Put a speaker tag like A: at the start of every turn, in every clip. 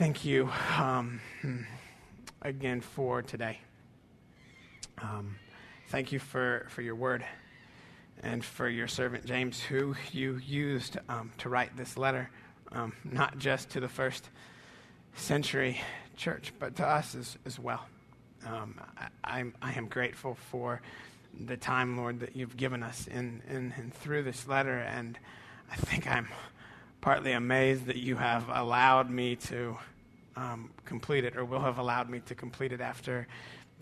A: thank you um, again for today. Um, thank you for, for your word and for your servant James, who you used um, to write this letter, um, not just to the first century church, but to us as, as well. Um, I, I'm, I am grateful for the time, Lord, that you've given us in, in, in through this letter, and I think I'm partly amazed that you have allowed me to um, complete it or will have allowed me to complete it after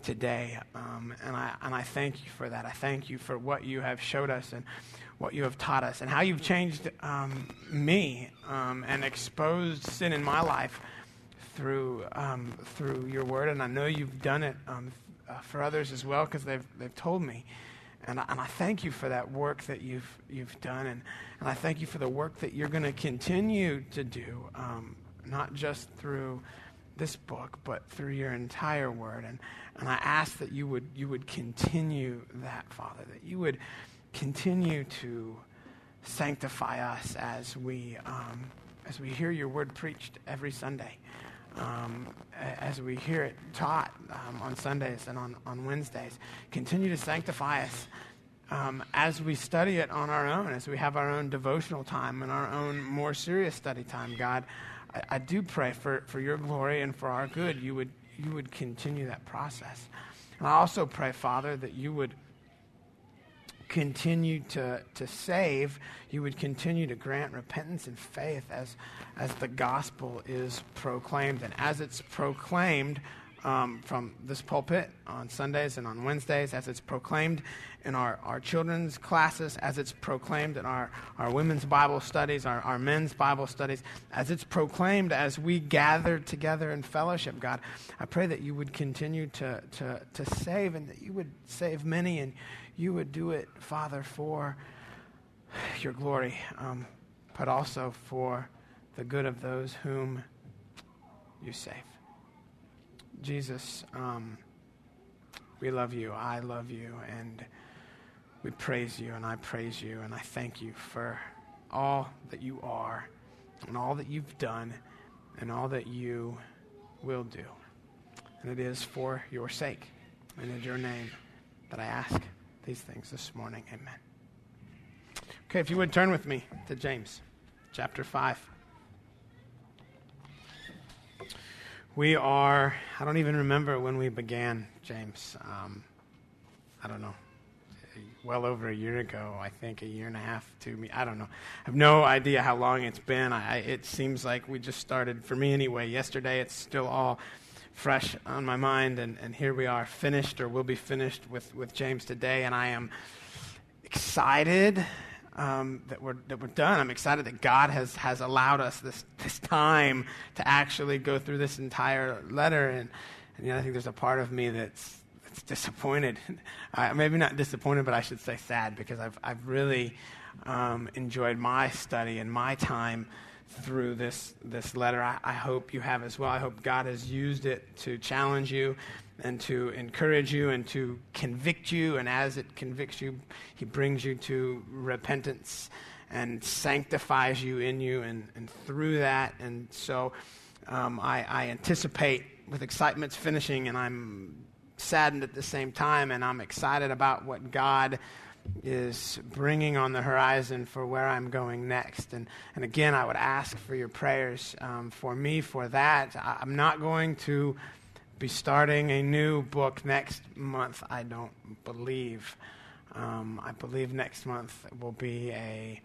A: today. Um, and, I, and I thank you for that. I thank you for what you have showed us and what you have taught us and how you've changed um, me um, and exposed sin in my life through, um, through your word. And I know you've done it um, uh, for others as well because they've, they've told me. And I, and I thank you for that work that you've, you've done. And, and I thank you for the work that you're going to continue to do, um, not just through this book, but through your entire word. And, and I ask that you would, you would continue that, Father, that you would continue to sanctify us as we, um, as we hear your word preached every Sunday um, as we hear it taught um, on Sundays and on, on Wednesdays. Continue to sanctify us um, as we study it on our own, as we have our own devotional time and our own more serious study time. God, I, I do pray for, for your glory and for our good, you would, you would continue that process. And I also pray, Father, that you would continue to, to save, you would continue to grant repentance and faith as, as the gospel is proclaimed. And as it's proclaimed um, from this pulpit on Sundays and on Wednesdays, as it's proclaimed in our, our children's classes, as it's proclaimed in our, our women's Bible studies, our, our men's Bible studies, as it's proclaimed as we gather together in fellowship, God, I pray that you would continue to, to, to save and that you would save many and you would do it, Father, for your glory, um, but also for the good of those whom you save. Jesus, um, we love you. I love you. And we praise you. And I praise you. And I thank you for all that you are and all that you've done and all that you will do. And it is for your sake and in your name that I ask these things this morning. Amen. Okay, if you would turn with me to James chapter 5. We are, I don't even remember when we began, James. Um, I don't know. Well over a year ago, I think a year and a half, to me. I don't know. I have no idea how long it's been. I, it seems like we just started, for me anyway, yesterday. It's still all fresh on my mind, and, and here we are, finished or will be finished with, with James today, and I am excited um, that, we're, that we're done. I'm excited that God has, has allowed us this, this time to actually go through this entire letter, and, and you know, I think there's a part of me that's, that's disappointed. maybe not disappointed, but I should say sad, because I've, I've really um, enjoyed my study and my time through this, this letter. I, I, hope you have as well. I hope God has used it to challenge you and to encourage you and to convict you. And as it convicts you, He brings you to repentance and sanctifies you in you and, and through that. And so um, I, I anticipate with excitement finishing, and I'm saddened at the same time, and I'm excited about what God is bringing on the horizon for where I'm going next. And, and again, I would ask for your prayers um, for me for that. I, I'm not going to be starting a new book next month, I don't believe. Um, I believe next month will be a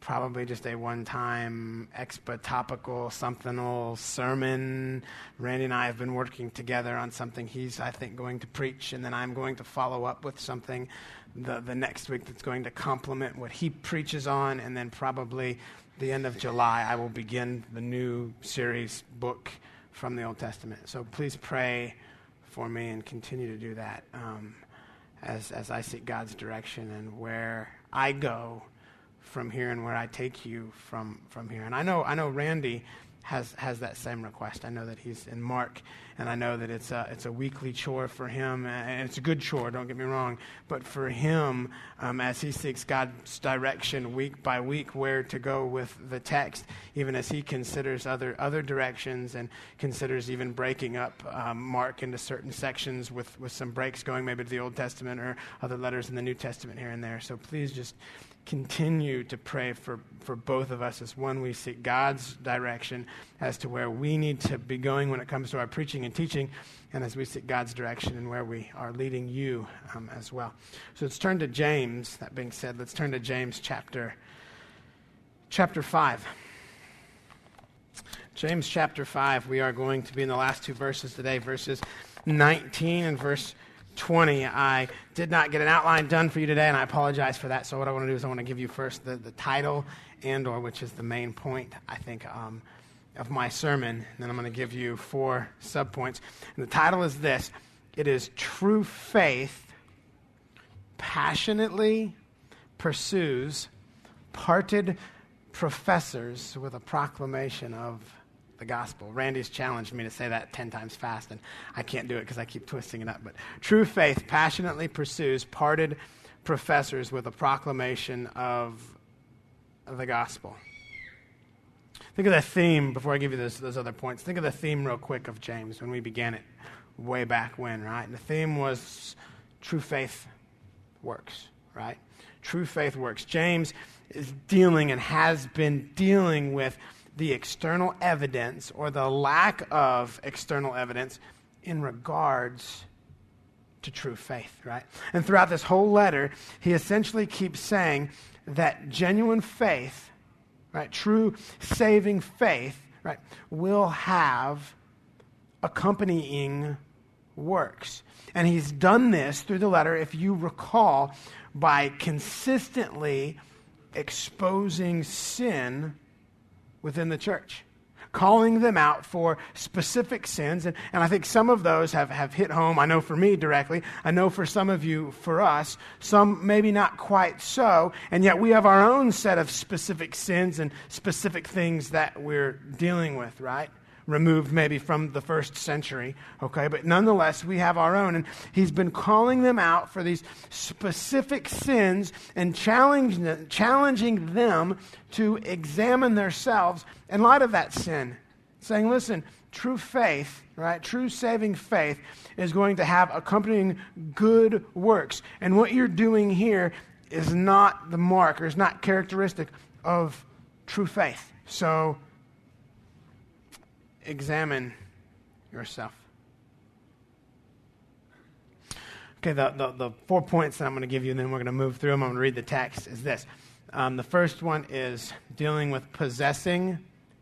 A: probably just a one time expa topical something sermon. Randy and I have been working together on something he's, I think, going to preach, and then I'm going to follow up with something the, the next week that's going to complement what he preaches on, and then probably the end of July, I will begin the new series book from the Old Testament. So please pray for me and continue to do that um, as, as I seek God's direction and where I go from here and where I take you from, from here. And I know, I know Randy has, has that same request. I know that he's in Mark, and I know that it's a, it's a weekly chore for him, and it's a good chore, don't get me wrong. But for him, um, as he seeks God's direction week by week, where to go with the text, even as he considers other, other directions and considers even breaking up um, Mark into certain sections with, with some breaks going maybe to the Old Testament or other letters in the New Testament here and there. So please just continue to pray for, for both of us as one, we seek God's direction as to where we need to be going when it comes to our preaching and teaching, and as we seek God's direction and where we are leading you um, as well. So let's turn to James. That being said, let's turn to James chapter, chapter 5. James chapter 5, we are going to be in the last two verses today, verses 19 and verse 20. I did not get an outline done for you today, and I apologize for that. So what I want to do is I want to give you first the, the title and or which is the main point, I think, um, of my sermon. And then I'm going to give you four subpoints. And the title is this. It is True Faith Passionately Pursues Parted Professors with a Proclamation of the gospel. Randy's challenged me to say that 10 times fast, and I can't do it because I keep twisting it up. But true faith passionately pursues parted professors with a proclamation of the gospel. Think of the theme, before I give you those, those other points, think of the theme real quick of James when we began it way back when, right? And the theme was true faith works, right? True faith works. James is dealing and has been dealing with the external evidence or the lack of external evidence in regards to true faith, right? And throughout this whole letter, he essentially keeps saying that genuine faith, right, true saving faith, right, will have accompanying works. And he's done this through the letter, if you recall, by consistently exposing sin within the church, calling them out for specific sins. And, and I think some of those have, have hit home. I know for me directly. I know for some of you, for us. Some maybe not quite so. And yet we have our own set of specific sins and specific things that we're dealing with, right? Removed maybe from the first century, okay? But nonetheless, we have our own. And he's been calling them out for these specific sins and challenging, them to examine themselves in light of that sin. Saying, listen, true faith, right? True saving faith is going to have accompanying good works. And what you're doing here is not the mark or is not characteristic of true faith. So examine yourself. Okay, the, the, the, four points that I'm going to give you, and then we're going to move through them. I'm going to read the text, is this. Um, the first one is dealing with possessing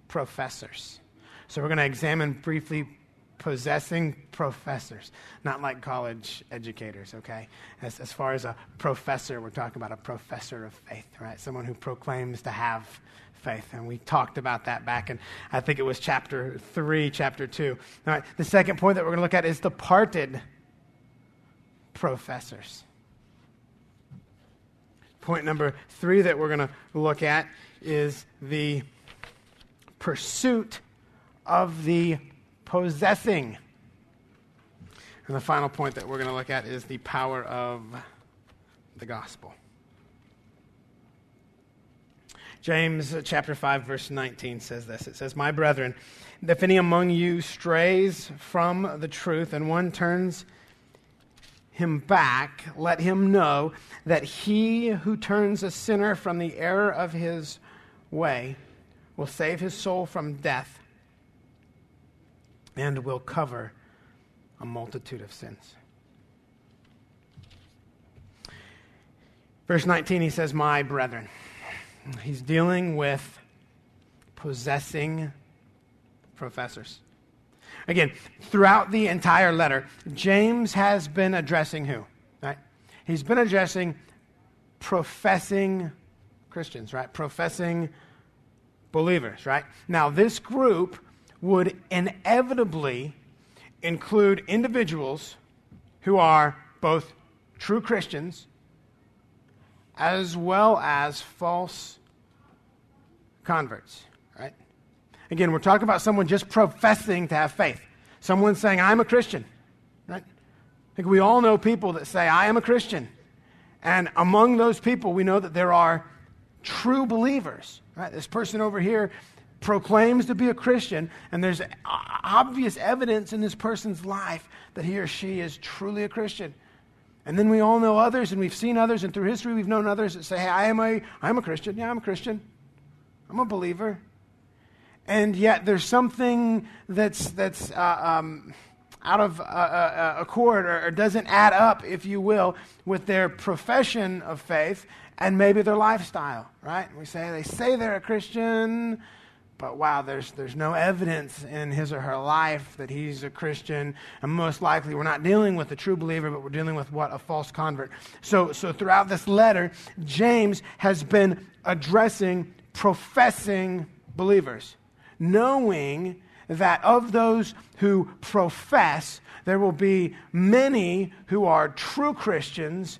A: professors. So we're going to examine briefly possessing professors, not like college educators, okay? As, as far as a professor, we're talking about a professor of faith, right? Someone who proclaims to have faith. And we talked about that back in, I think it was chapter 3, chapter 2. All right, the second point that we're going to look at is the parted professors. Point number three that we're going to look at is the pursuit of the possessing. And the final point that we're going to look at is the power of the gospel. James chapter 5 verse 19 says this. It says, "My brethren, if any among you strays from the truth and one turns him back, let him know that he who turns a sinner from the error of his way will save his soul from death and will cover a multitude of sins." Verse 19 he says, "My brethren." He's dealing with possessing professors. Again, throughout the entire letter, James has been addressing who? Right? He's been addressing professing Christians, right? Professing believers, right? Now, this group would inevitably include individuals who are both true Christians as well as false converts, right? Again, we're talking about someone just professing to have faith. Someone saying, I'm a Christian. Right? I think we all know people that say, I am a Christian. And among those people, we know that there are true believers. Right? This person over here proclaims to be a Christian, and there's obvious evidence in this person's life that he or she is truly a Christian. And then we all know others, and we've seen others, and through history we've known others that say, Hey, I am a, I'm a Christian. Yeah, I'm a Christian. I'm a believer. And yet there's something that's, that's uh, um, out of uh, uh, accord or, or doesn't add up, if you will, with their profession of faith and maybe their lifestyle, right? We say they say they're a Christian, but wow, there's, there's no evidence in his or her life that he's a Christian. And most likely, we're not dealing with a true believer, but we're dealing with what? A false convert. So, so throughout this letter, James has been addressing professing believers, knowing that of those who profess, there will be many who are true Christians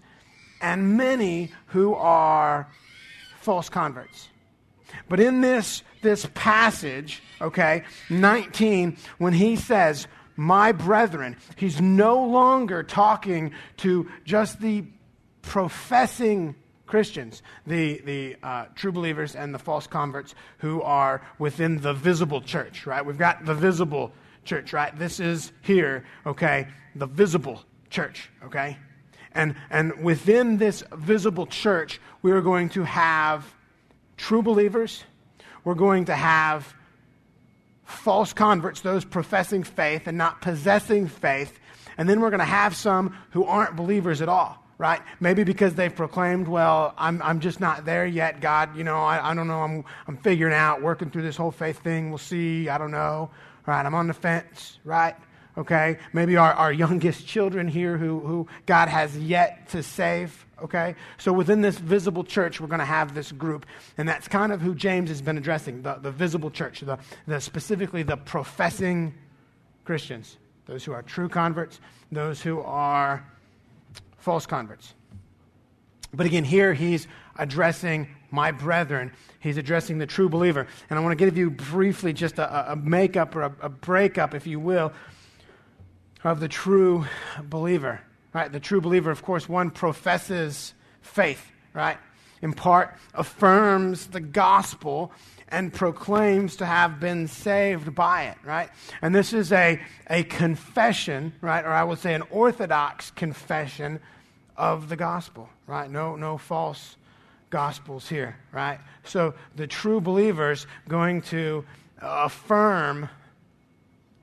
A: and many who are false converts. But in this, this passage, okay, 19, when he says, my brethren, he's no longer talking to just the professing Christians, the, the uh, true believers and the false converts who are within the visible church, right? We've got the visible church, right? This is here, okay, the visible church, okay? And, and within this visible church, we are going to have true believers, we're going to have false converts, those professing faith and not possessing faith, and then we're going to have some who aren't believers at all. Right? Maybe because they've proclaimed, well, I'm, I'm just not there yet, God. You know, I, I don't know. I'm, I'm figuring out, working through this whole faith thing. We'll see. I don't know. Right? I'm on the fence. Right? Okay? Maybe our, our youngest children here who, who God has yet to save, okay? So within this visible church, we're going to have this group. And that's kind of who James has been addressing the, the visible church, the, the, specifically the professing Christians, those who are true converts, those who are false converts. But again, here he's addressing my brethren. He's addressing the true believer. And I want to give you briefly just a, a makeup or a, a breakup, if you will, of the true believer. Right? The true believer, of course, one professes faith, right? In part, affirms the gospel and proclaims to have been saved by it, right? And this is a, a confession, right? Or I would say an orthodox confession of the gospel, right? No, no false gospels here, right? So the true believers going to affirm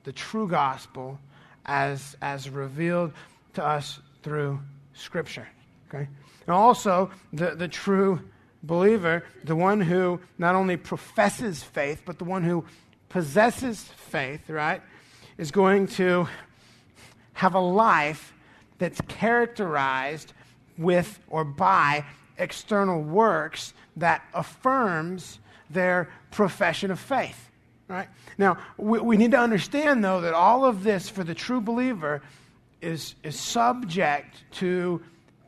A: the true gospel as, as revealed to us through Scripture. Okay? And also, the, the true believer, the one who not only professes faith, but the one who possesses faith, right, is going to have a life that's characterized with or by external works that affirms their profession of faith. Right? Now, we, we need to understand, though, that all of this for the true believer is, is subject to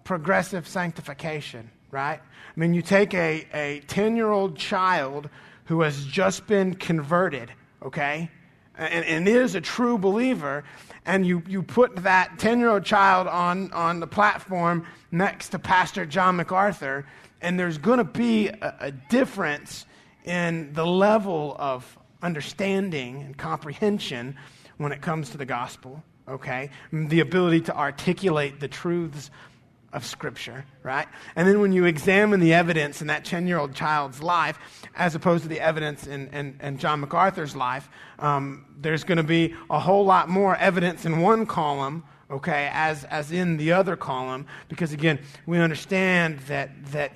A: progressive sanctification, right? I mean, you take a, a 10 year old child who has just been converted, okay, and, and is a true believer, and you, you put that 10 year old child on, on the platform next to Pastor John MacArthur, and there's going to be a, a difference in the level of, understanding and comprehension when it comes to the gospel, okay? The ability to articulate the truths of Scripture, right? And then when you examine the evidence in that 10 year old child's life, as opposed to the evidence in, in, in John MacArthur's life, um, there's going to be a whole lot more evidence in one column, okay, as, as in the other column, because again, we understand that, that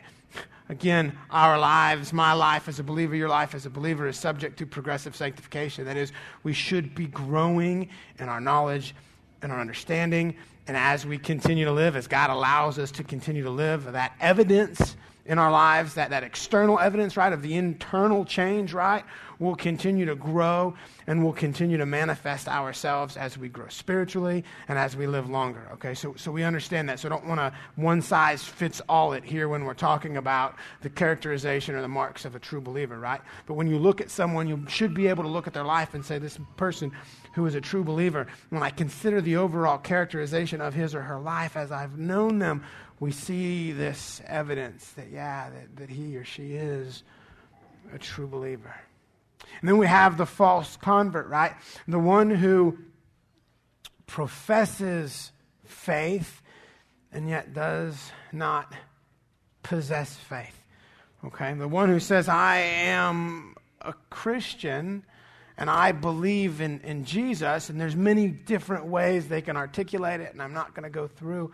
A: Again, our lives, my life as a believer, your life as a believer, is subject to progressive sanctification. That is, we should be growing in our knowledge and our understanding. And as we continue to live, as God allows us to continue to live, that evidence in our lives, that, that external evidence, right, of the internal change, right, will continue to grow and we'll continue to manifest ourselves as we grow spiritually and as we live longer. Okay, so, so we understand that. So don't want to one size fits all it here when we're talking about the characterization or the marks of a true believer, right? But when you look at someone, you should be able to look at their life and say, this person who is a true believer, when I consider the overall characterization of his or her life as I've known them, we see this evidence that, yeah, that, that he or she is a true believer. And then we have the false convert, right? The one who professes faith and yet does not possess faith. Okay? The one who says, I am a Christian and I believe in, in Jesus, and there's many different ways they can articulate it, and I'm not going to go through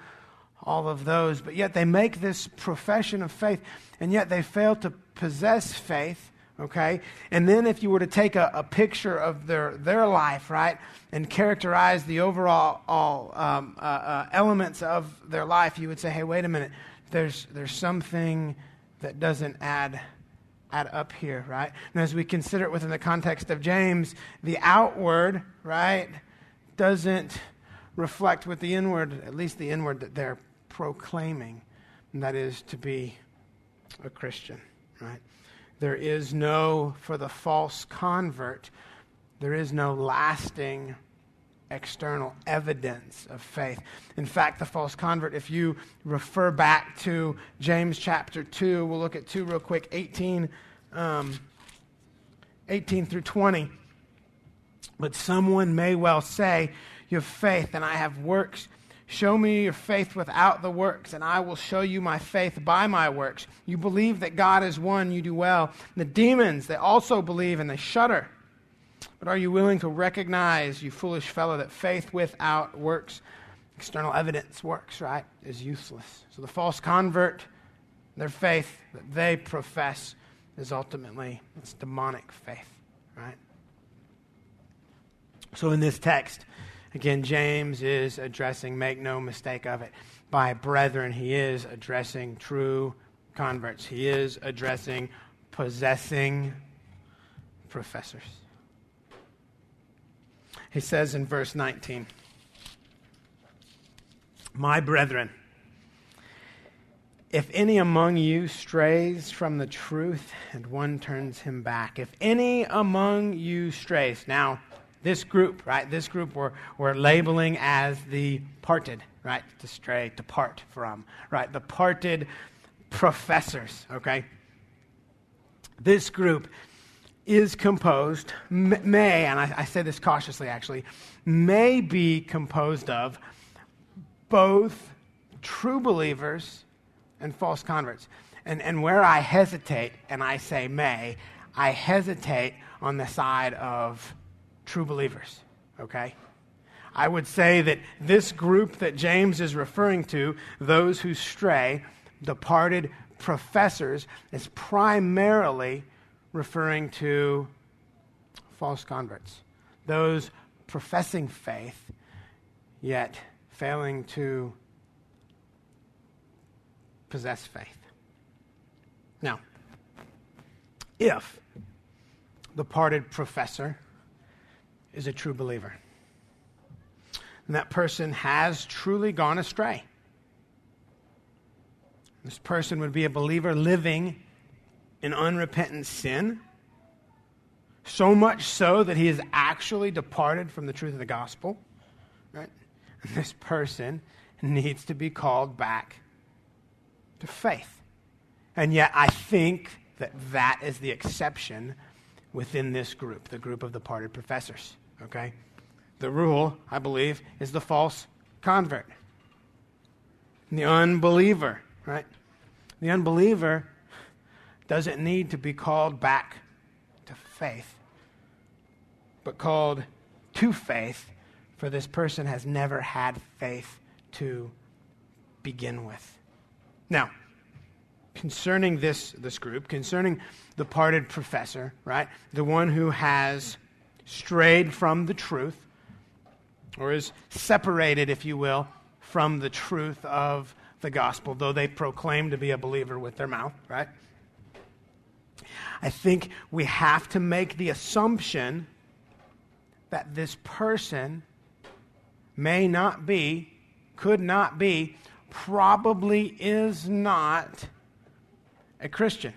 A: all of those, but yet they make this profession of faith, and yet they fail to possess faith, okay? And then if you were to take a, a picture of their, their life, right, and characterize the overall all, um, uh, uh, elements of their life, you would say, hey, wait a minute, there's, there's something that doesn't add add up here, right? And as we consider it within the context of James, the outward, right, doesn't reflect with the inward, at least the inward that they're proclaiming, and that is to be a Christian, right? There is no, for the false convert, there is no lasting external evidence of faith. In fact, the false convert, if you refer back to James chapter 2, we'll look at 2 real quick 18, um, 18 through 20. But someone may well say, You have faith, and I have works. Show me your faith without the works, and I will show you my faith by my works. You believe that God is one, you do well. The demons, they also believe and they shudder. But are you willing to recognize, you foolish fellow, that faith without works, external evidence works, right, is useless? So the false convert, their faith that they profess is ultimately it's demonic faith, right? So in this text, again, James is addressing, make no mistake of it, by brethren, he is addressing true converts. He is addressing possessing professors. He says in verse 19, My brethren, if any among you strays from the truth and one turns him back, if any among you strays. Now, this group, right, this group we're, we're labeling as the parted, right, to stray, to part from, right, the parted professors, okay? This group is composed, may, and I, I say this cautiously actually, may be composed of both true believers and false converts. And, and where I hesitate, and I say may, I hesitate on the side of true believers, okay? I would say that this group that James is referring to, those who stray, departed professors, is primarily referring to false converts, those professing faith, yet failing to possess faith. Now, if the parted professor is a true believer, and that person has truly gone astray, this person would be a believer living in unrepentant sin, so much so that he has actually departed from the truth of the gospel. Right? And this person needs to be called back to faith. And yet, I think that that is the exception within this group, the group of departed professors. Okay? The rule, I believe, is the false convert, the unbeliever, right? The unbeliever doesn't need to be called back to faith, but called to faith, for this person has never had faith to begin with. Now, concerning this, this group, concerning the parted professor, right, the one who has strayed from the truth, or is separated, if you will, from the truth of the gospel, though they proclaim to be a believer with their mouth, right? I think we have to make the assumption that this person may not be, could not be, probably is not a Christian.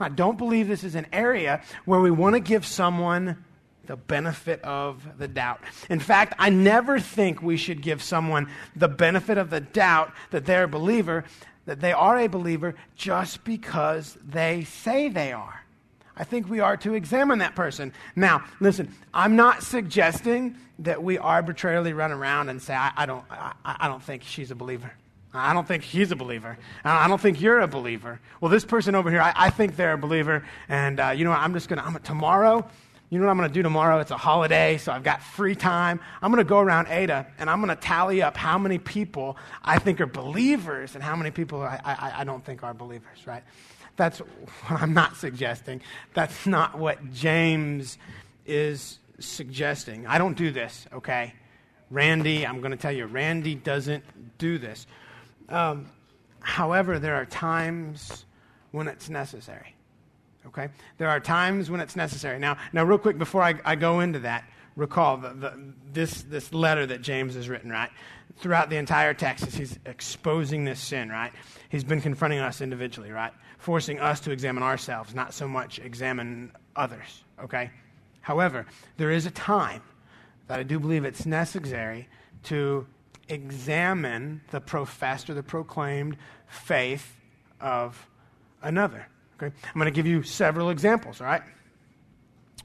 A: I don't believe this is an area where we want to give someone the benefit of the doubt. In fact, I never think we should give someone the benefit of the doubt that they're a believer, that they are a believer, just because they say they are. I think we are to examine that person. Now, listen, I'm not suggesting that we arbitrarily run around and say, I, I don't, I, I don't think she's a believer. I don't think he's a believer. I don't think you're a believer. Well, this person over here, I, I think they're a believer. And uh, you know what? I'm just going to, tomorrow, you know what I'm going to do tomorrow? It's a holiday, so I've got free time. I'm going to go around Ada and I'm going to tally up how many people I think are believers and how many people I, I, I don't think are believers, right? That's what I'm not suggesting. That's not what James is suggesting. I don't do this, okay? Randy, I'm going to tell you, Randy doesn't do this. Um, however, there are times when it's necessary. Okay? There are times when it's necessary. Now, now real quick, before I, I go into that, recall the, the, this, this letter that James has written, right? Throughout the entire text, he's exposing this sin, right? He's been confronting us individually, right? Forcing us to examine ourselves, not so much examine others, okay? However, there is a time that I do believe it's necessary to examine the professed or the proclaimed faith of another. Okay? I'm going to give you several examples, all right?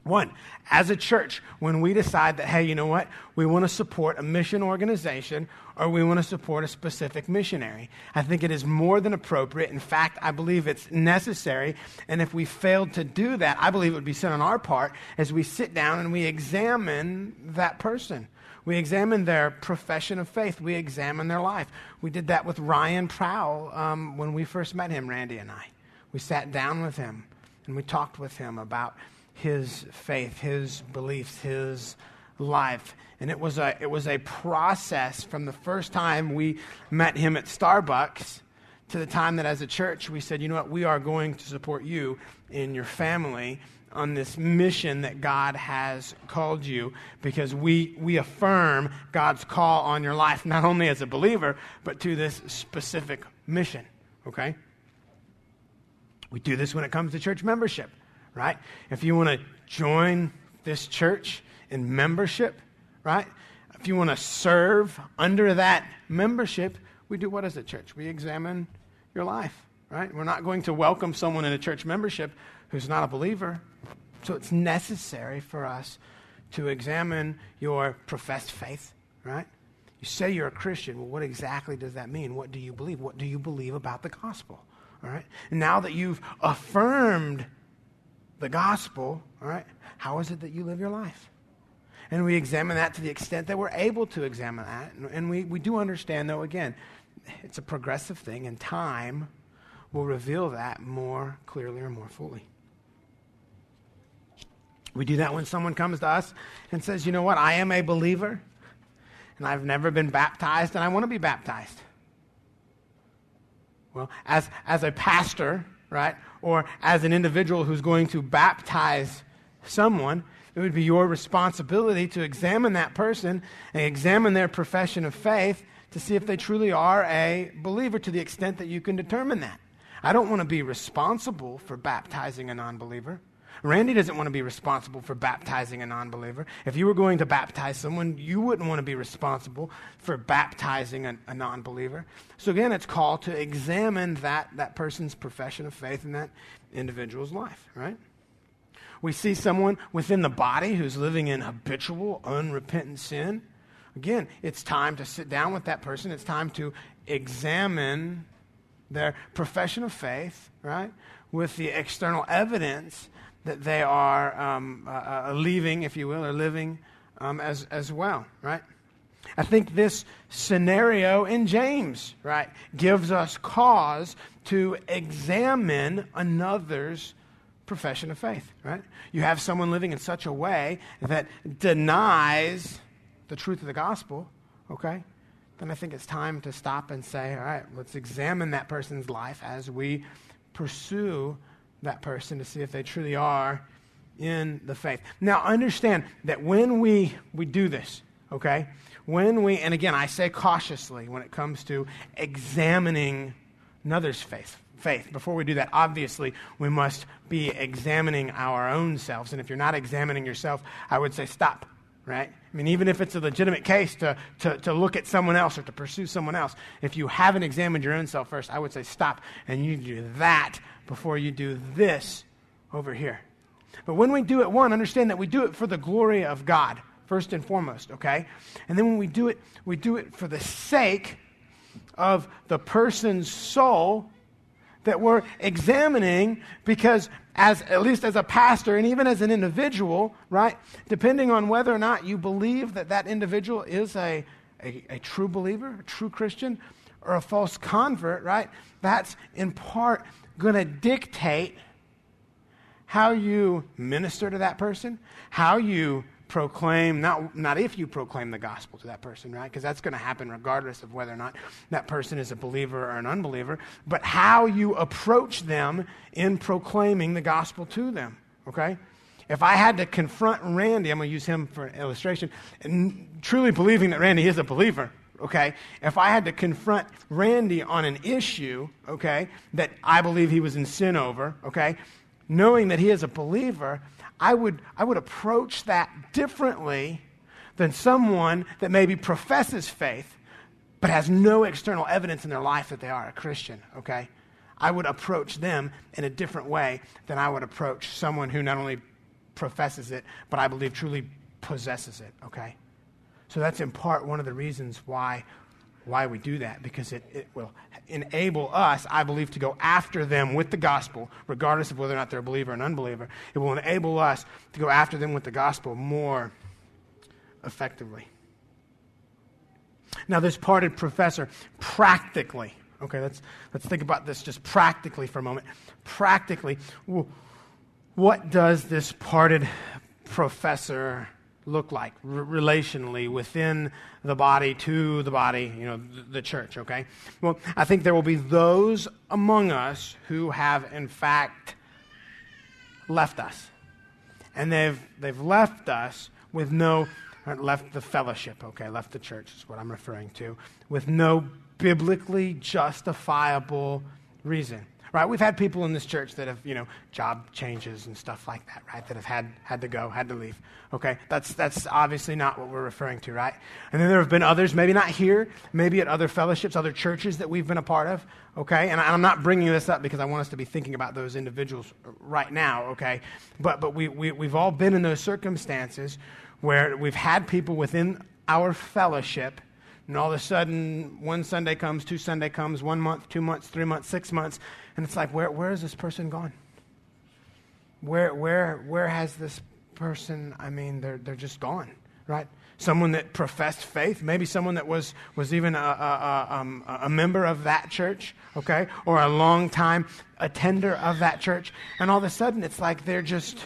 A: One, as a church, when we decide that, hey, you know what, we want to support a mission organization or we want to support a specific missionary, I think it is more than appropriate. In fact, I believe it's necessary. And if we failed to do that, I believe it would be sin on our part as we sit down and we examine that person. We examined their profession of faith. We examined their life. We did that with Ryan Prowl um, when we first met him, Randy and I. We sat down with him and we talked with him about his faith, his beliefs, his life. And it was a, it was a process from the first time we met him at Starbucks to the time that as a church we said, you know what, we are going to support you in your family on this mission that God has called you because we, we affirm God's call on your life, not only as a believer, but to this specific mission. Okay? We do this when it comes to church membership, right? If you want to join this church in membership, right? If you want to serve under that membership, we do what as a church? We examine your life, right? We're not going to welcome someone in a church membership who's not a believer. So it's necessary for us to examine your professed faith, right? You say you're a Christian. Well, what exactly does that mean? What do you believe? What do you believe about the gospel? All right? now that you've affirmed the gospel, all right, how is it that you live your life? And we examine that to the extent that we're able to examine that. And we, we do understand, though, again, it's a progressive thing, and time will reveal that more clearly or more fully. We do that when someone comes to us and says, you know what, I am a believer and I've never been baptized and I want to be baptized. Well, as, as a pastor, right, or as an individual who's going to baptize someone, it would be your responsibility to examine that person and examine their profession of faith to see if they truly are a believer to the extent that you can determine that. I don't want to be responsible for baptizing a non believer. Randy doesn't want to be responsible for baptizing a non believer. If you were going to baptize someone, you wouldn't want to be responsible for baptizing a, a non believer. So, again, it's called to examine that, that person's profession of faith in that individual's life, right? We see someone within the body who's living in habitual, unrepentant sin. Again, it's time to sit down with that person. It's time to examine their profession of faith, right, with the external evidence that they are um, uh, uh, leaving, if you will, or living um, as, as well, right? I think this scenario in James, right, gives us cause to examine another's profession of faith, right? You have someone living in such a way that denies the truth of the gospel, okay? Then I think it's time to stop and say, all right, let's examine that person's life as we pursue that person to see if they truly are in the faith. Now, understand that when we, we do this, okay, when we, and again, I say cautiously when it comes to examining another's faith. Faith. Before we do that, obviously, we must be examining our own selves. And if you're not examining yourself, I would say stop, right? I mean, even if it's a legitimate case to, to, to look at someone else or to pursue someone else, if you haven't examined your own self first, I would say stop and you do that before you do this over here. But when we do it, one, understand that we do it for the glory of God, first and foremost, okay? And then when we do it, we do it for the sake of the person's soul that we're examining because as at least as a pastor and even as an individual right depending on whether or not you believe that that individual is a, a, a, true believer a true christian or a false convert right that's in part going to dictate how you minister to that person how you proclaim, not, not if you proclaim the gospel to that person, right? Because that's going to happen regardless of whether or not that person is a believer or an unbeliever, but how you approach them in proclaiming the gospel to them, okay? If I had to confront Randy, I'm going to use him for an illustration, and truly believing that Randy is a believer, okay? If I had to confront Randy on an issue, okay, that I believe he was in sin over, okay, knowing that he is a believer, I would, I would approach that differently than someone that maybe professes faith but has no external evidence in their life that they are a Christian, okay? I would approach them in a different way than I would approach someone who not only professes it, but I believe truly possesses it, okay? So that's in part one of the reasons why why we do that because it, it will enable us, I believe, to go after them with the gospel, regardless of whether or not they're a believer or an unbeliever. It will enable us to go after them with the gospel more effectively. Now, this parted professor, practically, okay, let's, let's think about this just practically for a moment. Practically, what does this parted professor look like r- relationally within the body to the body, you know, the, the church, okay? Well, I think there will be those among us who have, in fact, left us. And they've, they've left us with no, uh, left the fellowship, okay, left the church is what I'm referring to, with no biblically justifiable reason right? We've had people in this church that have, you know, job changes and stuff like that, right? That have had, had to go, had to leave. Okay? That's, that's obviously not what we're referring to, right? And then there have been others, maybe not here, maybe at other fellowships, other churches that we've been a part of, okay? And I'm not bringing this up because I want us to be thinking about those individuals right now, okay? But, but we, we, we've all been in those circumstances where we've had people within our fellowship and all of a sudden, one Sunday comes, two Sunday comes, one month, two months, three months, six months, and it's like, where, where is this person gone? Where, where, where has this person, I mean, they're, they're just gone, right? Someone that professed faith, maybe someone that was, was even a, a, a, um, a member of that church, okay, or a long time attender of that church, and all of a sudden it's like they're just,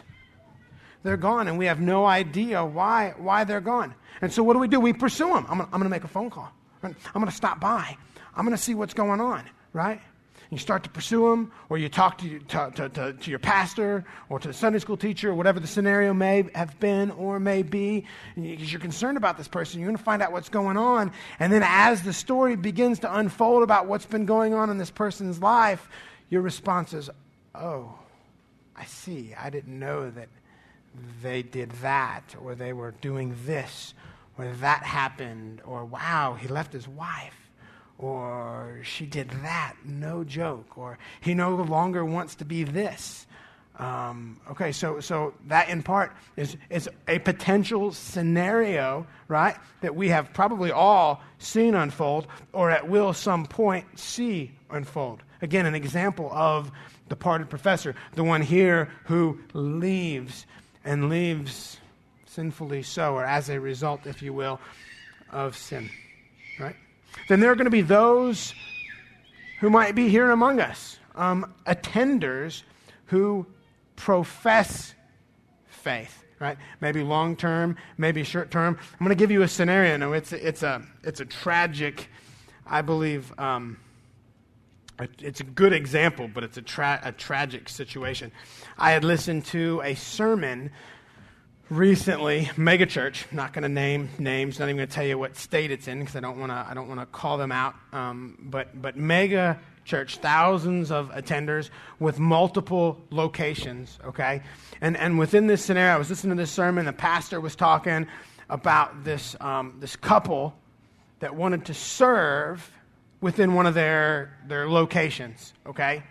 A: they're gone, and we have no idea why, why they're gone. And so what do we do? We pursue them. I'm, going to make a phone call. I'm going to stop by. I'm going to see what's going on, right? You start to pursue them, or you talk to, to, to, to, to your pastor or to the Sunday school teacher, or whatever the scenario may have been or may be, because you're concerned about this person. You're going to find out what's going on. And then as the story begins to unfold about what's been going on in this person's life, your response is, Oh, I see. I didn't know that they did that, or they were doing this, or that happened, or wow, he left his wife, or she did that, no joke, or he no longer wants to be this. Um, okay, so, so that in part is, is a potential scenario, right, that we have probably all seen unfold or at will some point see unfold. Again, an example of the parted professor, the one here who leaves and leaves sinfully so, or as a result, if you will, of sin. Right? Then there are going to be those who might be here among us, um, attenders who profess faith. Right? Maybe long term, maybe short term. I'm going to give you a scenario. No, it's, it's, a, it's a tragic, I believe, um, it's a good example, but it's a, tra- a tragic situation. I had listened to a sermon recently, megachurch. Not going to name names. Not even going to tell you what state it's in because I don't want to. I don't want to call them out. Um, but but mega church, thousands of attenders with multiple locations. Okay, and and within this scenario, I was listening to this sermon. The pastor was talking about this um, this couple that wanted to serve within one of their, their locations, okay?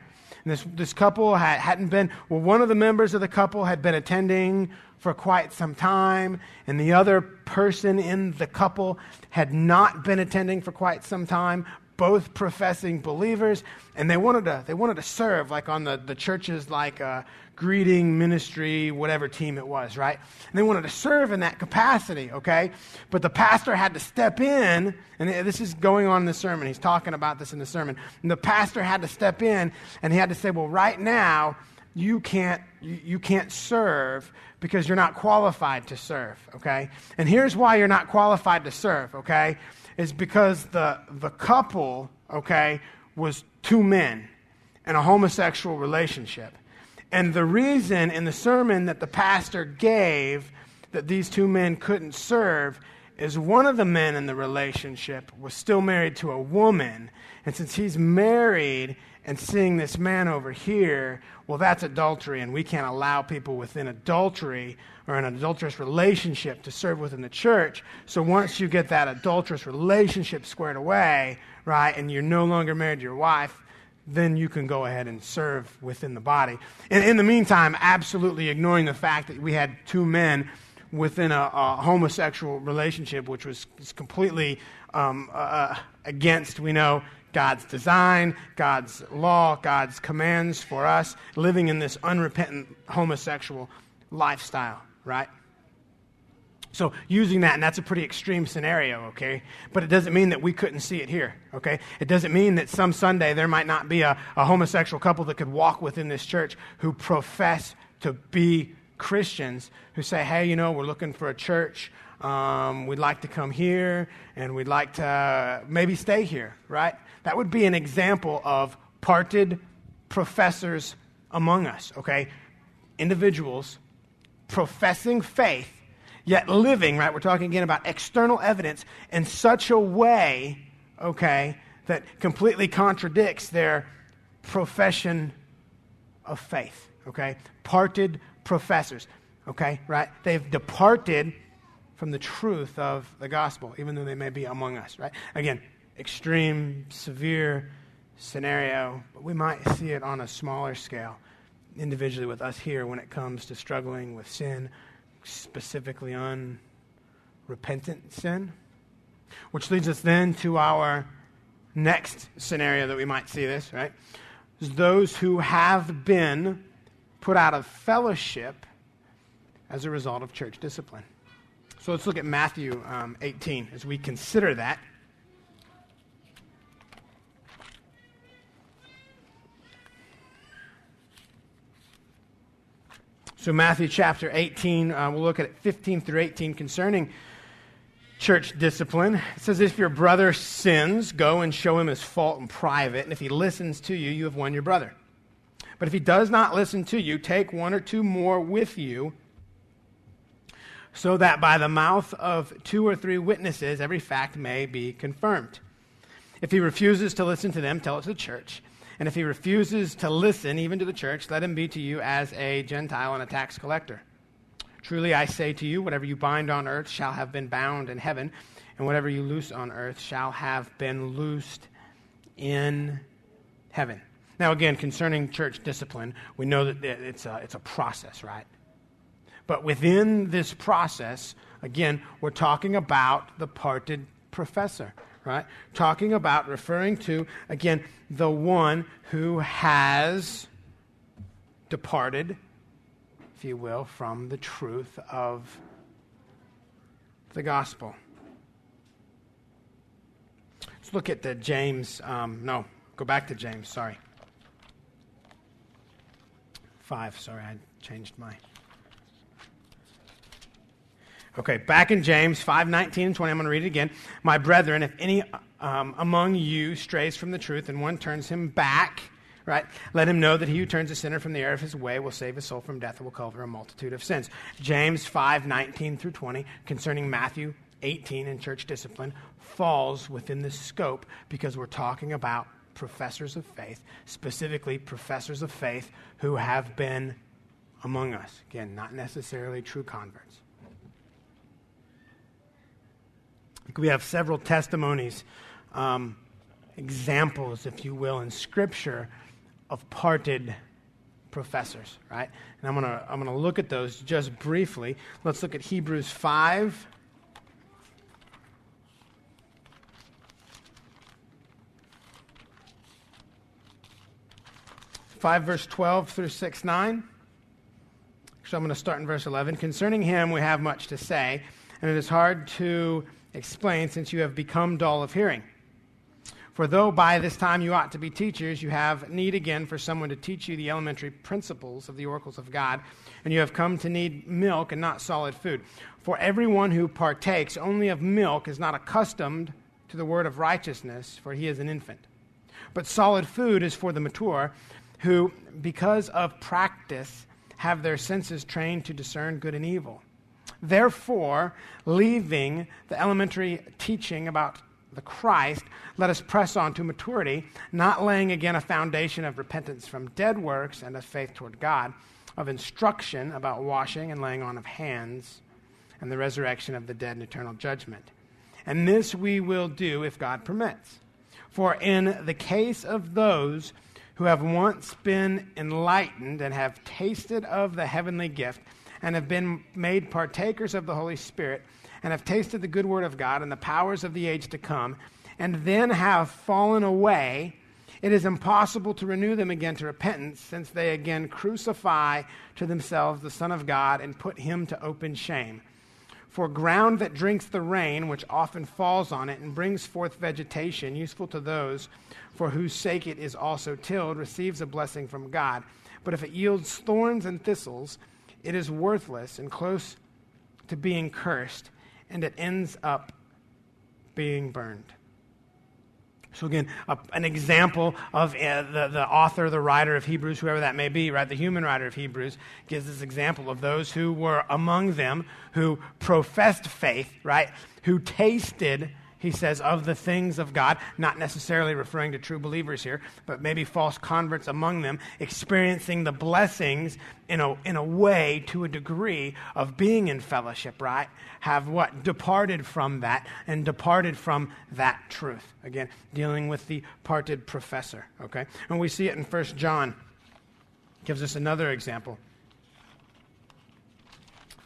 A: And this, this couple had, hadn't been, well, one of the members of the couple had been attending for quite some time, and the other person in the couple had not been attending for quite some time, both professing believers, and they wanted to, they wanted to serve, like on the, the church's like uh, greeting ministry, whatever team it was, right? And they wanted to serve in that capacity, okay? But the pastor had to step in, and this is going on in the sermon. He's talking about this in the sermon. And the pastor had to step in, and he had to say, well, right now, you can't, you, you can't serve because you're not qualified to serve, okay? And here's why you're not qualified to serve, okay? Is because the, the couple, okay, was two men in a homosexual relationship. And the reason in the sermon that the pastor gave that these two men couldn't serve is one of the men in the relationship was still married to a woman. And since he's married and seeing this man over here, well, that's adultery, and we can't allow people within adultery or an adulterous relationship to serve within the church. So once you get that adulterous relationship squared away, right, and you're no longer married to your wife, then you can go ahead and serve within the body. And in the meantime, absolutely ignoring the fact that we had two men within a, a homosexual relationship, which was completely um, uh, against, we know, God's design, God's law, God's commands for us, living in this unrepentant homosexual lifestyle, right? So, using that, and that's a pretty extreme scenario, okay? But it doesn't mean that we couldn't see it here, okay? It doesn't mean that some Sunday there might not be a, a homosexual couple that could walk within this church who profess to be Christians, who say, hey, you know, we're looking for a church. Um, we'd like to come here, and we'd like to maybe stay here, right? That would be an example of parted professors among us, okay? Individuals professing faith yet living, right? We're talking again about external evidence in such a way, okay, that completely contradicts their profession of faith, okay? Parted professors, okay, right? They've departed from the truth of the gospel, even though they may be among us, right? Again, extreme, severe scenario, but we might see it on a smaller scale individually with us here when it comes to struggling with sin specifically on repentant sin. Which leads us then to our next scenario that we might see this, right? Is those who have been put out of fellowship as a result of church discipline. So let's look at Matthew um, 18 as we consider that. So, Matthew chapter 18, uh, we'll look at 15 through 18 concerning church discipline. It says, If your brother sins, go and show him his fault in private, and if he listens to you, you have won your brother. But if he does not listen to you, take one or two more with you, so that by the mouth of two or three witnesses every fact may be confirmed. If he refuses to listen to them, tell it to the church. And if he refuses to listen, even to the church, let him be to you as a Gentile and a tax collector. Truly I say to you, whatever you bind on earth shall have been bound in heaven, and whatever you loose on earth shall have been loosed in heaven. Now, again, concerning church discipline, we know that it's a, it's a process, right? But within this process, again, we're talking about the parted professor right? Talking about, referring to, again, the one who has departed, if you will, from the truth of the gospel. Let's look at the James. Um, no, go back to James, sorry. Five, sorry, I changed my. Okay, back in James 5 19 and 20, I'm going to read it again. My brethren, if any um, among you strays from the truth and one turns him back, right, let him know that he who turns a sinner from the error of his way will save his soul from death and will cover a multitude of sins. James 5 19 through 20, concerning Matthew 18 and church discipline, falls within the scope because we're talking about professors of faith, specifically professors of faith who have been among us. Again, not necessarily true converts. We have several testimonies, um, examples, if you will, in Scripture of parted professors, right? And I'm going to I'm going to look at those just briefly. Let's look at Hebrews 5 5, verse 12 through 6, 9. So I'm going to start in verse 11. Concerning him, we have much to say, and it is hard to explain since you have become dull of hearing. For though by this time you ought to be teachers, you have need again for someone to teach you the elementary principles of the oracles of God, and you have come to need milk and not solid food. For everyone who partakes only of milk is not accustomed to the word of righteousness, for he is an infant. But solid food is for the mature who, because of practice, have their senses trained to discern good and evil. Therefore, leaving the elementary teaching about the Christ, let us press on to maturity, not laying again a foundation of repentance from dead works and of faith toward God, of instruction about washing and laying on of hands, and the resurrection of the dead and eternal judgment. And this we will do if God permits. For in the case of those who have once been enlightened and have tasted of the heavenly gift and have been made partakers of the Holy Spirit and have tasted the good word of God and the powers of the age to come, and then have fallen away, it is impossible to renew them again to repentance, since they again crucify to themselves the Son of God and put him to open shame. For ground that drinks the rain, which often falls on it and brings forth vegetation, useful to those for whose sake it is also tilled, receives a blessing from God. But if it yields thorns and thistles, it is worthless and close to being cursed, and it ends up being burned. So, again, a, an example of uh, the, the author, the writer of Hebrews, whoever that may be, right? The human writer of Hebrews gives this example of those who were among them who professed faith, right? Who tasted he says, of the things of God, not necessarily referring to true believers here, but maybe false converts among them, experiencing the blessings in a, in a way, to a degree, of being in fellowship, right? Have what? Departed from that and departed from that truth. Again, dealing with the parted professor, okay? And we see it in First John. Gives us another example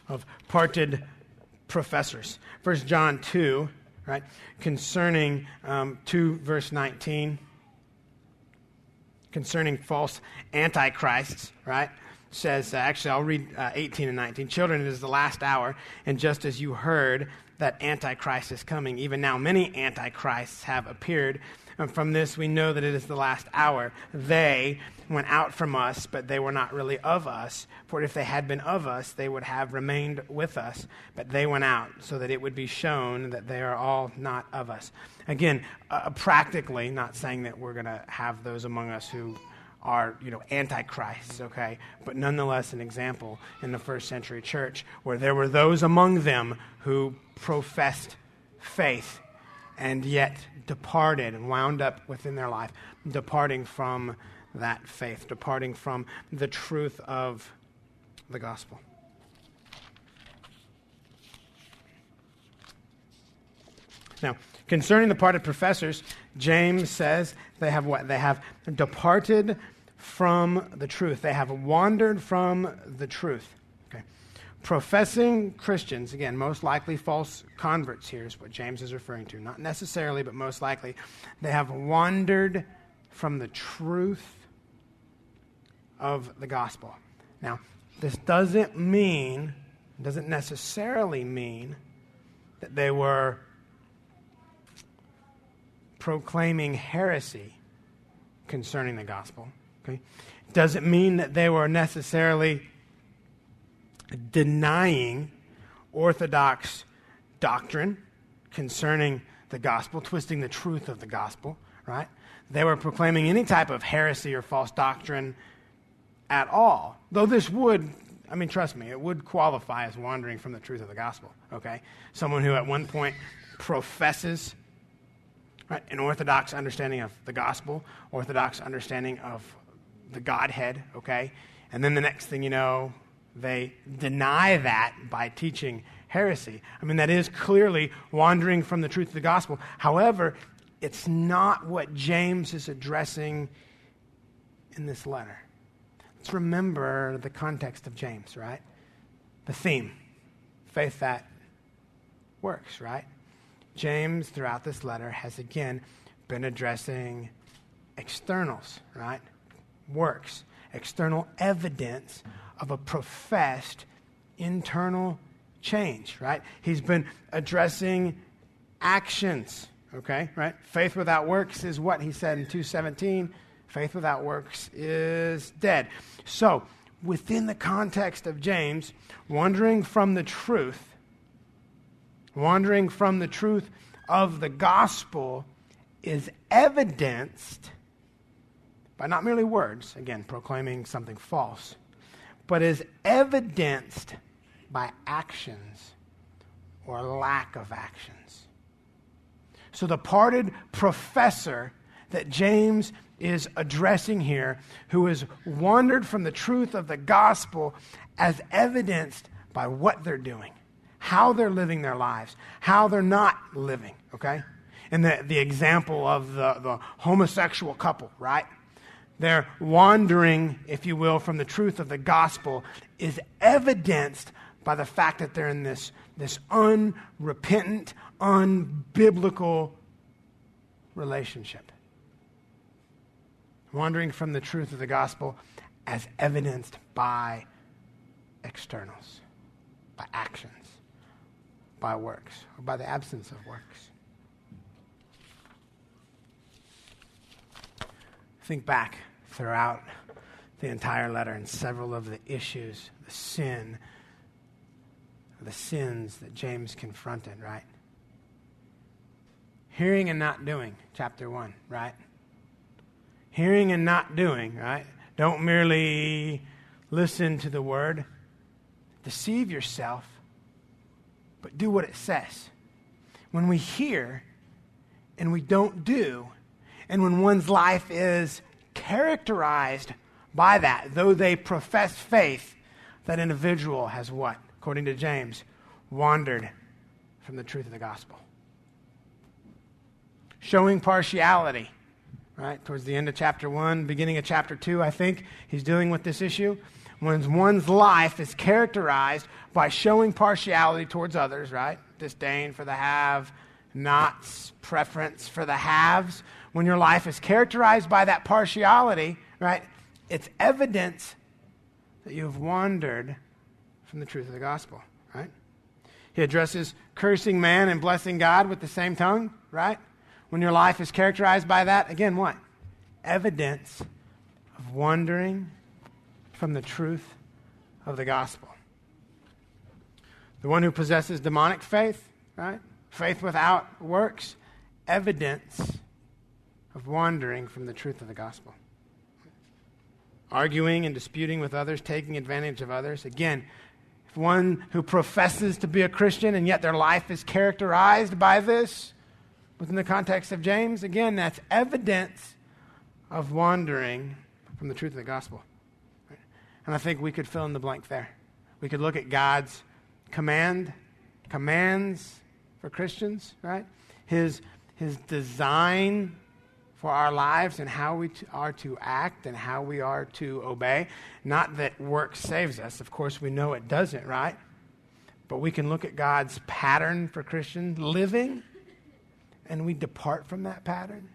A: of parted professors. First John 2 right? Concerning um, 2 verse 19, concerning false antichrists, right? Says, uh, actually, I'll read uh, 18 and 19. Children, it is the last hour, and just as you heard that Antichrist is coming, even now many antichrists have appeared. And from this, we know that it is the last hour. They went out from us, but they were not really of us. For if they had been of us, they would have remained with us. But they went out, so that it would be shown that they are all not of us. Again, uh, practically, not saying that we're going to have those among us who are, you know, antichrists, okay? But nonetheless, an example in the first century church where there were those among them who professed faith and yet departed and wound up within their life, departing from that faith, departing from the truth of the gospel. Now, concerning the part of professors, James says they have what? They have departed from the truth. They have wandered from the truth professing Christians, again, most likely false converts here is what James is referring to. Not necessarily, but most likely, they have wandered from the truth of the gospel. Now, this doesn't mean, doesn't necessarily mean that they were proclaiming heresy concerning the gospel. Okay? Doesn't mean that they were necessarily denying orthodox doctrine concerning the gospel, twisting the truth of the gospel, right? They were proclaiming any type of heresy or false doctrine at all. Though this would, I mean, trust me, it would qualify as wandering from the truth of the gospel, okay? Someone who at one point professes right, an orthodox understanding of the gospel, orthodox understanding of the Godhead, okay? And then the next thing you know, they deny that by teaching heresy. I mean, that is clearly wandering from the truth of the gospel. However, it's not what James is addressing in this letter. Let's remember the context of James, right? The theme faith that works, right? James, throughout this letter, has again been addressing externals, right? Works, external evidence of a professed internal change, right? He's been addressing actions, okay, right? Faith without works is what he said in 217. Faith without works is dead. So, within the context of James, wandering from the truth, wandering from the truth of the gospel is evidenced by not merely words, again, proclaiming something false, but is evidenced by actions or lack of actions. So the parted professor that James is addressing here, who has wandered from the truth of the gospel, as evidenced by what they're doing, how they're living their lives, how they're not living, okay? And the, the example of the, the homosexual couple, right? They're wandering, if you will, from the truth of the gospel is evidenced by the fact that they're in this, this unrepentant, unbiblical relationship. Wandering from the truth of the gospel as evidenced by externals, by actions, by works, or by the absence of works. Think back throughout the entire letter and several of the issues, the sin, the sins that James confronted, right? Hearing and not doing, chapter 1, right? Hearing and not doing, right? Don't merely listen to the word, deceive yourself, but do what it says. When we hear and we don't do, and when one's life is characterized by that, though they profess faith, that individual has what? According to James, wandered from the truth of the gospel. Showing partiality, right? Towards the end of chapter 1, beginning of chapter 2, I think he's dealing with this issue. When one's life is characterized by showing partiality towards others, right? Disdain for the have, nots, preference for the haves, when your life is characterized by that partiality, right, it's evidence that you have wandered from the truth of the gospel, right? He addresses cursing man and blessing God with the same tongue, right? When your life is characterized by that, again, what? Evidence of wandering from the truth of the gospel. The one who possesses demonic faith, right? Faith without works, evidence of wandering from the truth of the gospel. Arguing and disputing with others, taking advantage of others. Again, if one who professes to be a Christian and yet their life is characterized by this, within the context of James, again, that's evidence of wandering from the truth of the gospel. And I think we could fill in the blank there. We could look at God's command, commands for Christians, right? His, his design for our lives and how we are to act and how we are to obey. Not that work saves us. Of course, we know it doesn't, right? But we can look at God's pattern for Christian living and we depart from that pattern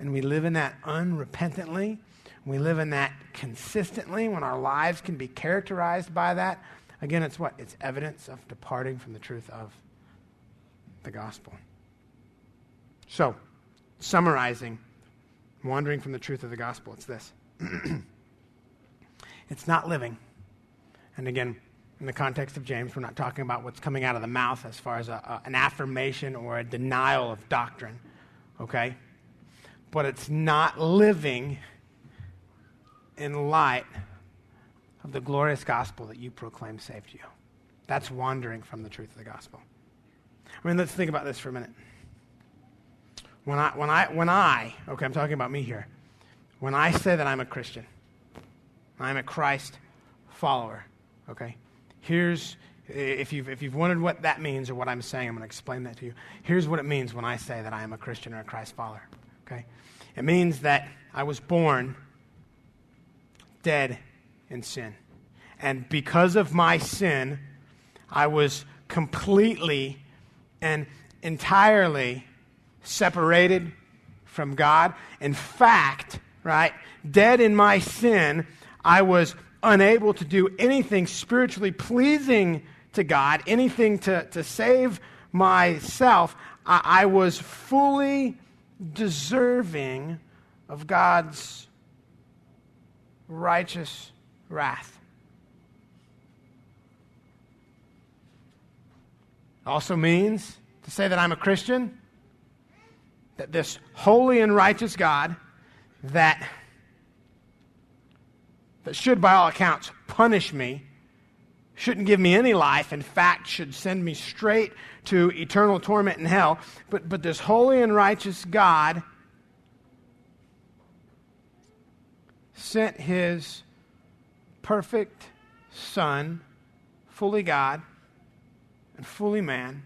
A: and we live in that unrepentantly. We live in that consistently when our lives can be characterized by that. Again, it's what? It's evidence of departing from the truth of the gospel. So, summarizing wandering from the truth of the gospel. It's this it's not living. And again, in the context of James, we're not talking about what's coming out of the mouth as far as a, a, an affirmation or a denial of doctrine, okay? But it's not living in light of the glorious gospel that you proclaim saved you. That's wandering from the truth of the gospel. I mean, let's think about this for a minute. When I, when I, when I, okay, I'm talking about me here. When I say that I'm a Christian, I'm a Christ follower, okay? Here's, if you've, if you've wondered what that means or what I'm saying, I'm going to explain that to you. Here's what it means when I say that I am a Christian or a Christ follower, okay? It means that I was born dead in sin. And because of my sin, I was completely and entirely separated from God. In fact, right, dead in my sin, I was unable to do anything spiritually pleasing to God, anything to, to save myself. I, I was fully deserving of God's righteous wrath. Also means to say that I'm a Christian, that this holy and righteous God that, that should, by all accounts, punish me, shouldn't give me any life, in fact, should send me straight to eternal torment in hell. But, but this holy and righteous God sent his perfect Son, fully God and fully man,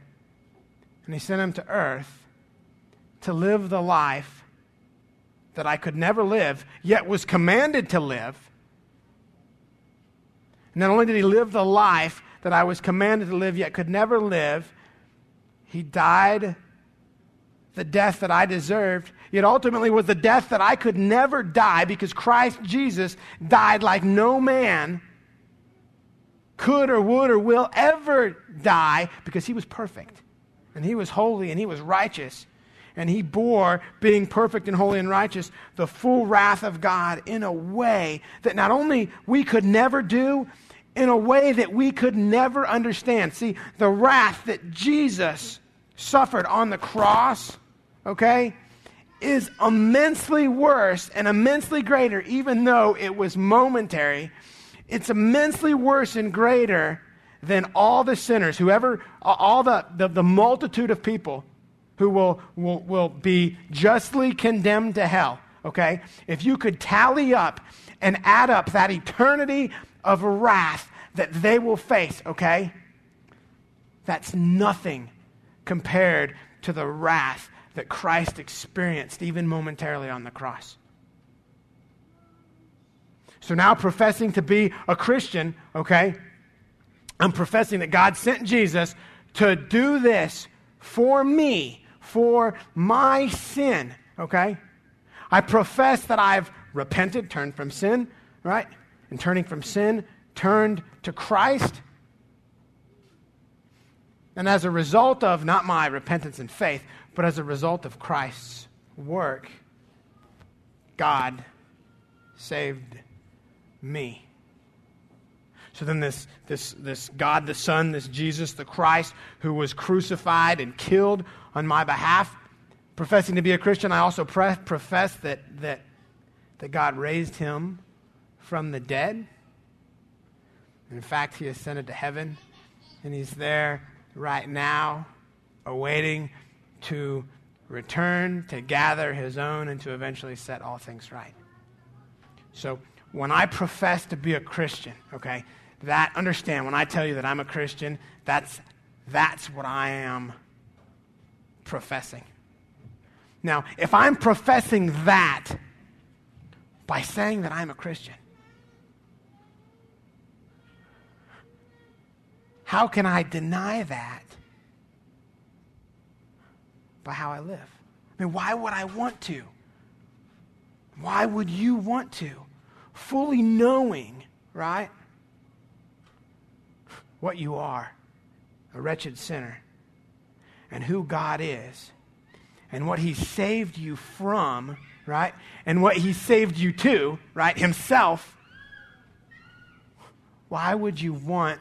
A: and he sent him to earth to live the life that I could never live, yet was commanded to live. Not only did he live the life that I was commanded to live, yet could never live, he died the death that I deserved, yet ultimately was the death that I could never die because Christ Jesus died like no man could or would or will ever die because he was perfect and he was holy and he was righteous and he bore, being perfect and holy and righteous, the full wrath of God in a way that not only we could never do, in a way that we could never understand. See, the wrath that Jesus suffered on the cross, okay, is immensely worse and immensely greater, even though it was momentary. It's immensely worse and greater than all the sinners, whoever, all the, the, the multitude of people who will, will, will be justly condemned to hell, okay? If you could tally up and add up that eternity of wrath that they will face, okay? That's nothing compared to the wrath that Christ experienced even momentarily on the cross. So now, professing to be a Christian, okay, I'm professing that God sent Jesus to do this for me for my sin, okay? I profess that I've repented, turned from sin, right? And turning from sin, turned to Christ. And as a result of not my repentance and faith, but as a result of Christ's work, God saved me. So then, this, this, this God the Son, this Jesus the Christ, who was crucified and killed on my behalf, professing to be a Christian, I also pre- profess that, that, that God raised him from the dead. In fact, he ascended to heaven, and he's there right now, awaiting to return to gather his own and to eventually set all things right. So, when I profess to be a Christian, okay, that, understand, when I tell you that I'm a Christian, that's, that's what I am professing. Now, if I'm professing that by saying that I'm a Christian, how can I deny that by how I live? I mean, why would I want to? Why would you want to? Fully knowing, right? what you are a wretched sinner, and who God is, and what He saved you from, right? And what He saved you to, right? Himself. Why would you want,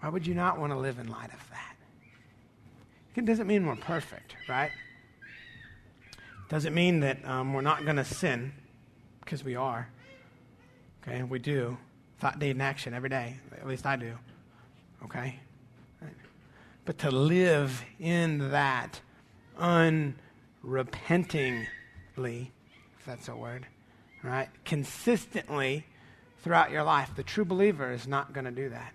A: why would you not want to live in light of that? It doesn't mean we're perfect, right? Doesn't mean that um, we're not going to sin, because we are. Okay, we do. Thought, deed, and action every day. At least I do. Okay? But to live in that unrepentingly, if that's a word, right? Consistently throughout your life, the true believer is not going to do that.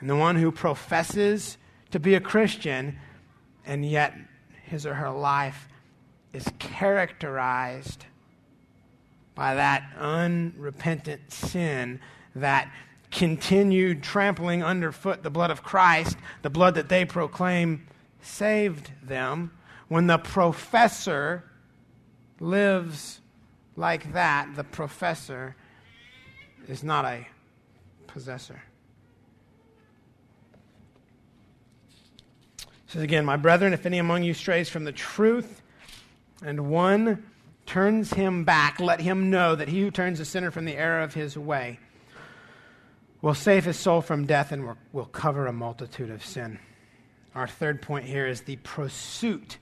A: And the one who professes to be a Christian and yet his or her life is characterized by that unrepentant sin, that continued trampling underfoot the blood of Christ, the blood that they proclaim saved them, when the professor lives like that, the professor is not a possessor. says again, My brethren, if any among you strays from the truth, and one turns him back, let him know that he who turns a sinner from the error of his way will save his soul from death and will cover a multitude of sin. Our third point here is the pursuit,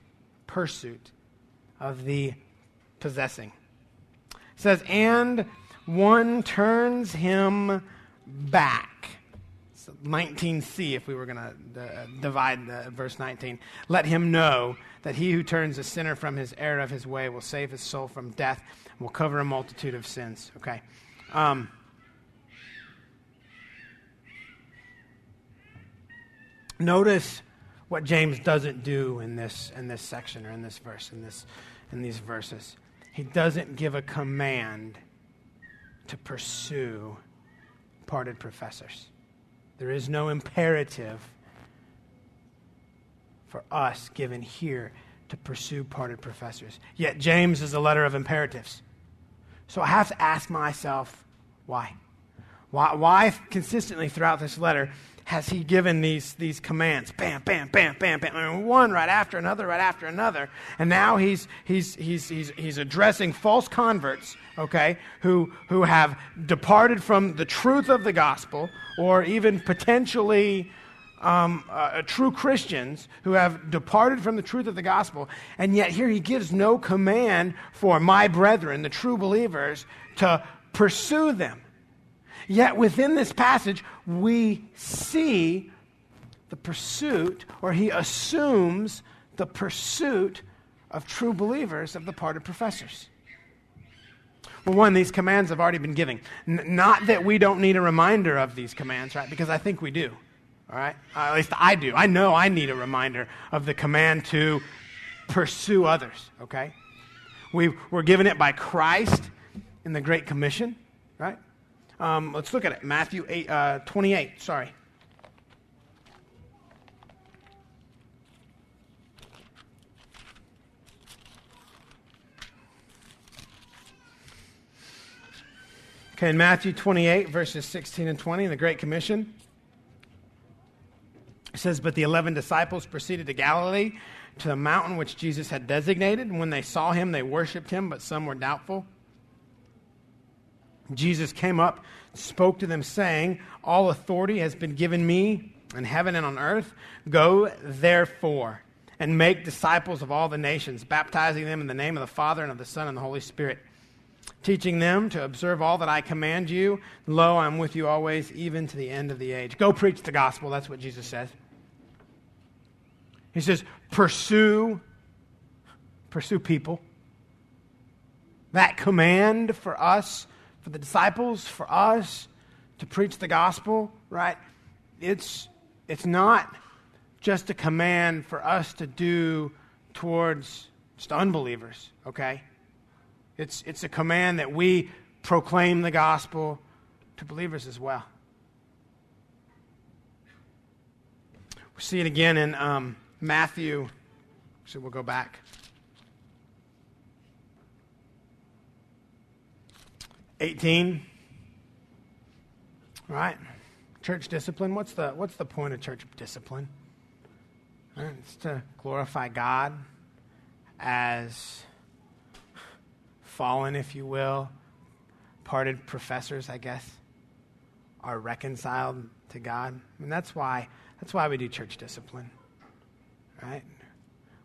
A: pursuit of the possessing. It says, and one turns him back. 19c, if we were going to uh, divide the, verse 19. Let him know that he who turns a sinner from his error of his way will save his soul from death and will cover a multitude of sins. Okay. Um, notice what James doesn't do in this, in this section or in this verse, in, this, in these verses. He doesn't give a command to pursue parted professors. There is no imperative for us given here to pursue parted professors. Yet James is a letter of imperatives. So I have to ask myself, why? Why, why consistently throughout this letter has he given these, these commands? Bam, bam, bam, bam, bam. I mean, one right after another, right after another. And now he's, he's, he's, he's, he's addressing false converts, okay, who, who have departed from the truth of the gospel or even potentially um, uh, true Christians who have departed from the truth of the gospel. And yet here he gives no command for my brethren, the true believers, to pursue them. Yet within this passage, we see the pursuit, or he assumes the pursuit of true believers of the part of professors. Well, one, these commands have already been given. N- not that we don't need a reminder of these commands, right? Because I think we do. All right? Uh, at least I do. I know I need a reminder of the command to pursue others, okay? We were given it by Christ in the Great Commission, right? Um, let's look at it. Matthew 8, uh, 28, sorry. Okay, in Matthew 28, verses 16 and 20, in the Great Commission, it says, But the eleven disciples proceeded to Galilee, to the mountain which Jesus had designated. And when they saw him, they worshipped him, but some were doubtful. Jesus came up, spoke to them, saying, All authority has been given me in heaven and on earth. Go, therefore, and make disciples of all the nations, baptizing them in the name of the Father and of the Son and the Holy Spirit, teaching them to observe all that I command you. Lo, I'm with you always, even to the end of the age. Go preach the gospel. That's what Jesus says. He says, pursue, pursue people. That command for us for the disciples, for us to preach the gospel, right? It's, it's not just a command for us to do towards just unbelievers, okay? It's, it's a command that we proclaim the gospel to believers as well. We see it again in um, Matthew. So we'll go back. 18. Right? Church discipline. What's the, what's the point of church discipline? It's to glorify God as fallen, if you will, parted professors, I guess, are reconciled to God. Mean, that's why, that's why we do church discipline, right?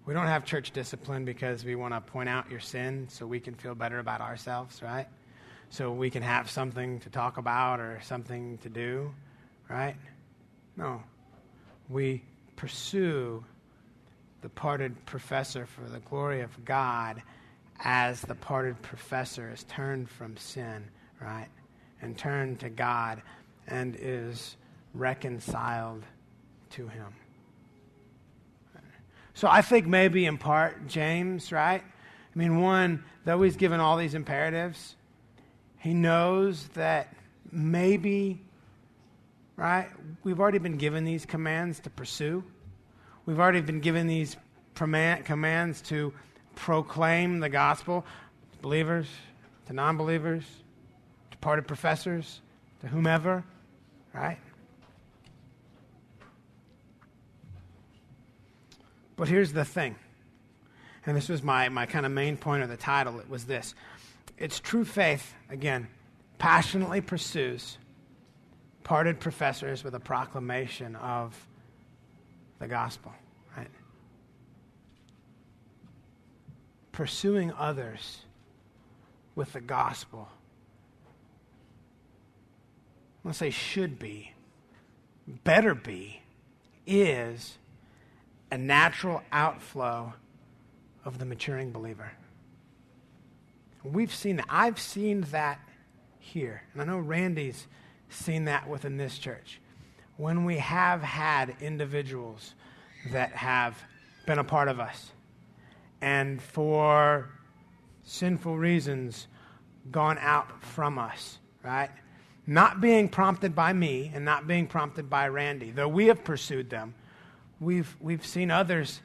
A: We don't have church discipline because we want to point out your sin so we can feel better about ourselves, right? So we can have something to talk about or something to do, right? No. We pursue the parted professor for the glory of God as the parted professor is turned from sin, right? And turned to God and is reconciled to him. So I think maybe in part, James, right? I mean, one, though he's given all these imperatives, he knows that maybe, right, we've already been given these commands to pursue. We've already been given these commands to proclaim the gospel to believers, to non believers, to parted professors, to whomever, right? But here's the thing, and this was my, my kind of main point of the title. It was this it's true faith, again, passionately pursues parted professors with a proclamation of the gospel, right? Pursuing others with the gospel. I want to say should be, better be, is a natural outflow of the maturing believer. We've seen that. I've seen that here. And I know Randy's seen that within this church. When we have had individuals that have been a part of us and for sinful reasons gone out from us, right? Not being prompted by me and not being prompted by Randy, though we have pursued them we've, we've seen others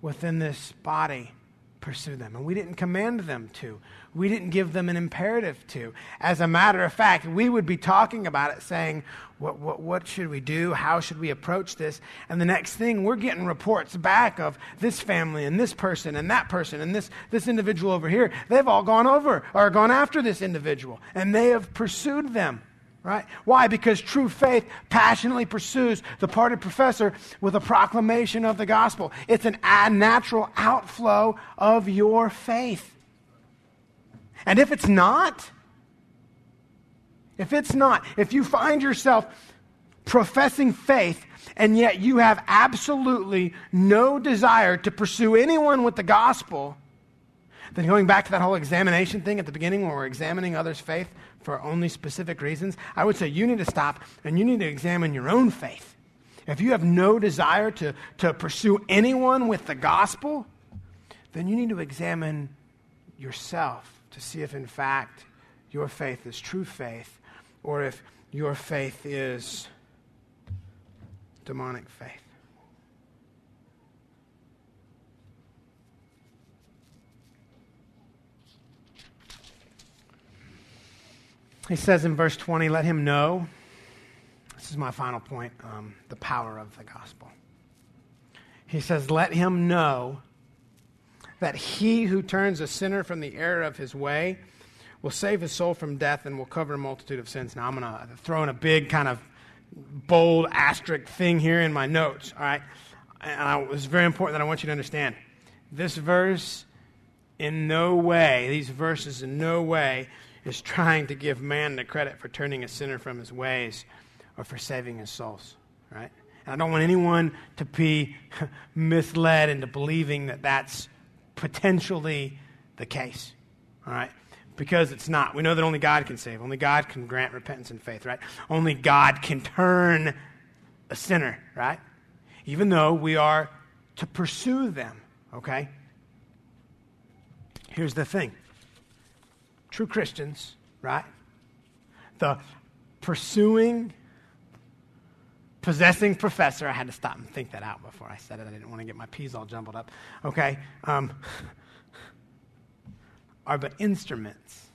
A: within this body pursue them, and we didn't command them to. We didn't give them an imperative to. As a matter of fact, we would be talking about it, saying, what, what, what should we do? How should we approach this? And the next thing, we're getting reports back of this family and this person and that person and this, this individual over here. They've all gone over or gone after this individual, and they have pursued them. Right? Why? Because true faith passionately pursues the parted professor with a proclamation of the gospel. It's an natural outflow of your faith. And if it's not, if it's not, if you find yourself professing faith and yet you have absolutely no desire to pursue anyone with the gospel, then going back to that whole examination thing at the beginning when we're examining others' faith, for only specific reasons, I would say you need to stop and you need to examine your own faith. If you have no desire to, to pursue anyone with the gospel, then you need to examine yourself to see if, in fact, your faith is true faith or if your faith is demonic faith. He says in verse 20, let him know, this is my final point, um, the power of the gospel. He says, let him know that he who turns a sinner from the error of his way will save his soul from death and will cover a multitude of sins. Now, I'm going to throw in a big kind of bold asterisk thing here in my notes, all right? And I, it's very important that I want you to understand. This verse, in no way, these verses in no way is trying to give man the credit for turning a sinner from his ways or for saving his souls, right? And I don't want anyone to be misled into believing that that's potentially the case, all right? Because it's not. We know that only God can save. Only God can grant repentance and faith, right? Only God can turn a sinner, right? Even though we are to pursue them, okay? Here's the thing true Christians, right? The pursuing, possessing professor. I had to stop and think that out before I said it. I didn't want to get my P's all jumbled up. Okay. Um, are but instruments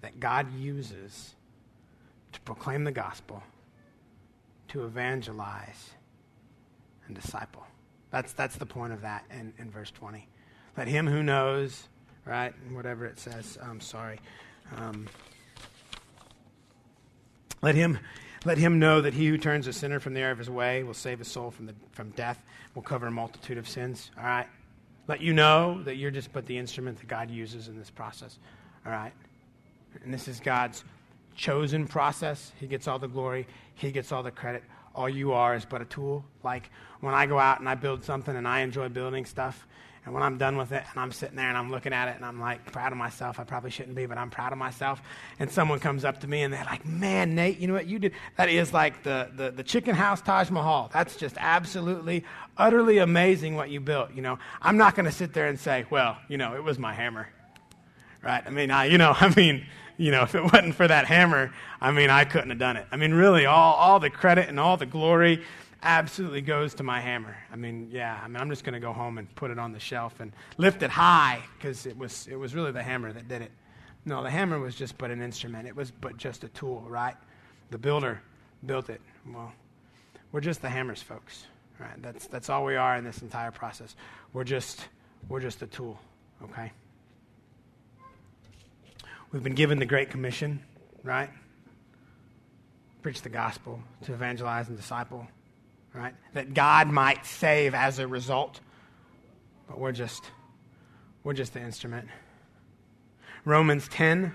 A: that God uses to proclaim the gospel, to evangelize, and disciple. That's, that's the point of that in, in verse 20. Let him who knows right? Whatever it says. I'm sorry. Um, let him Let him know that he who turns a sinner from the error of his way will save his soul from, the, from death, will cover a multitude of sins. All right? Let you know that you're just but the instrument that God uses in this process. All right? And this is God's chosen process. He gets all the glory, He gets all the credit. All you are is but a tool. Like when I go out and I build something and I enjoy building stuff, and when I'm done with it and I'm sitting there and I'm looking at it and I'm like proud of myself, I probably shouldn't be, but I'm proud of myself. And someone comes up to me and they're like, man, Nate, you know what you did? That is like the, the, the chicken house Taj Mahal. That's just absolutely, utterly amazing what you built. You know, I'm not going to sit there and say, well, you know, it was my hammer. Right? I mean, I, you know, I mean, you know, if it wasn't for that hammer, I mean, I couldn't have done it. I mean, really, all, all the credit and all the glory absolutely goes to my hammer. I mean, yeah, I mean, I'm just going to go home and put it on the shelf and lift it high because it was, it was really the hammer that did it. No, the hammer was just but an instrument. It was but just a tool, right? The builder built it. Well, we're just the hammers, folks. Right? That's, that's all we are in this entire process. We're just, we're just a tool, okay? We've been given the Great Commission, right? Preach the gospel, to evangelize and disciple right? That God might save as a result. But we're just we're just the instrument. Romans 10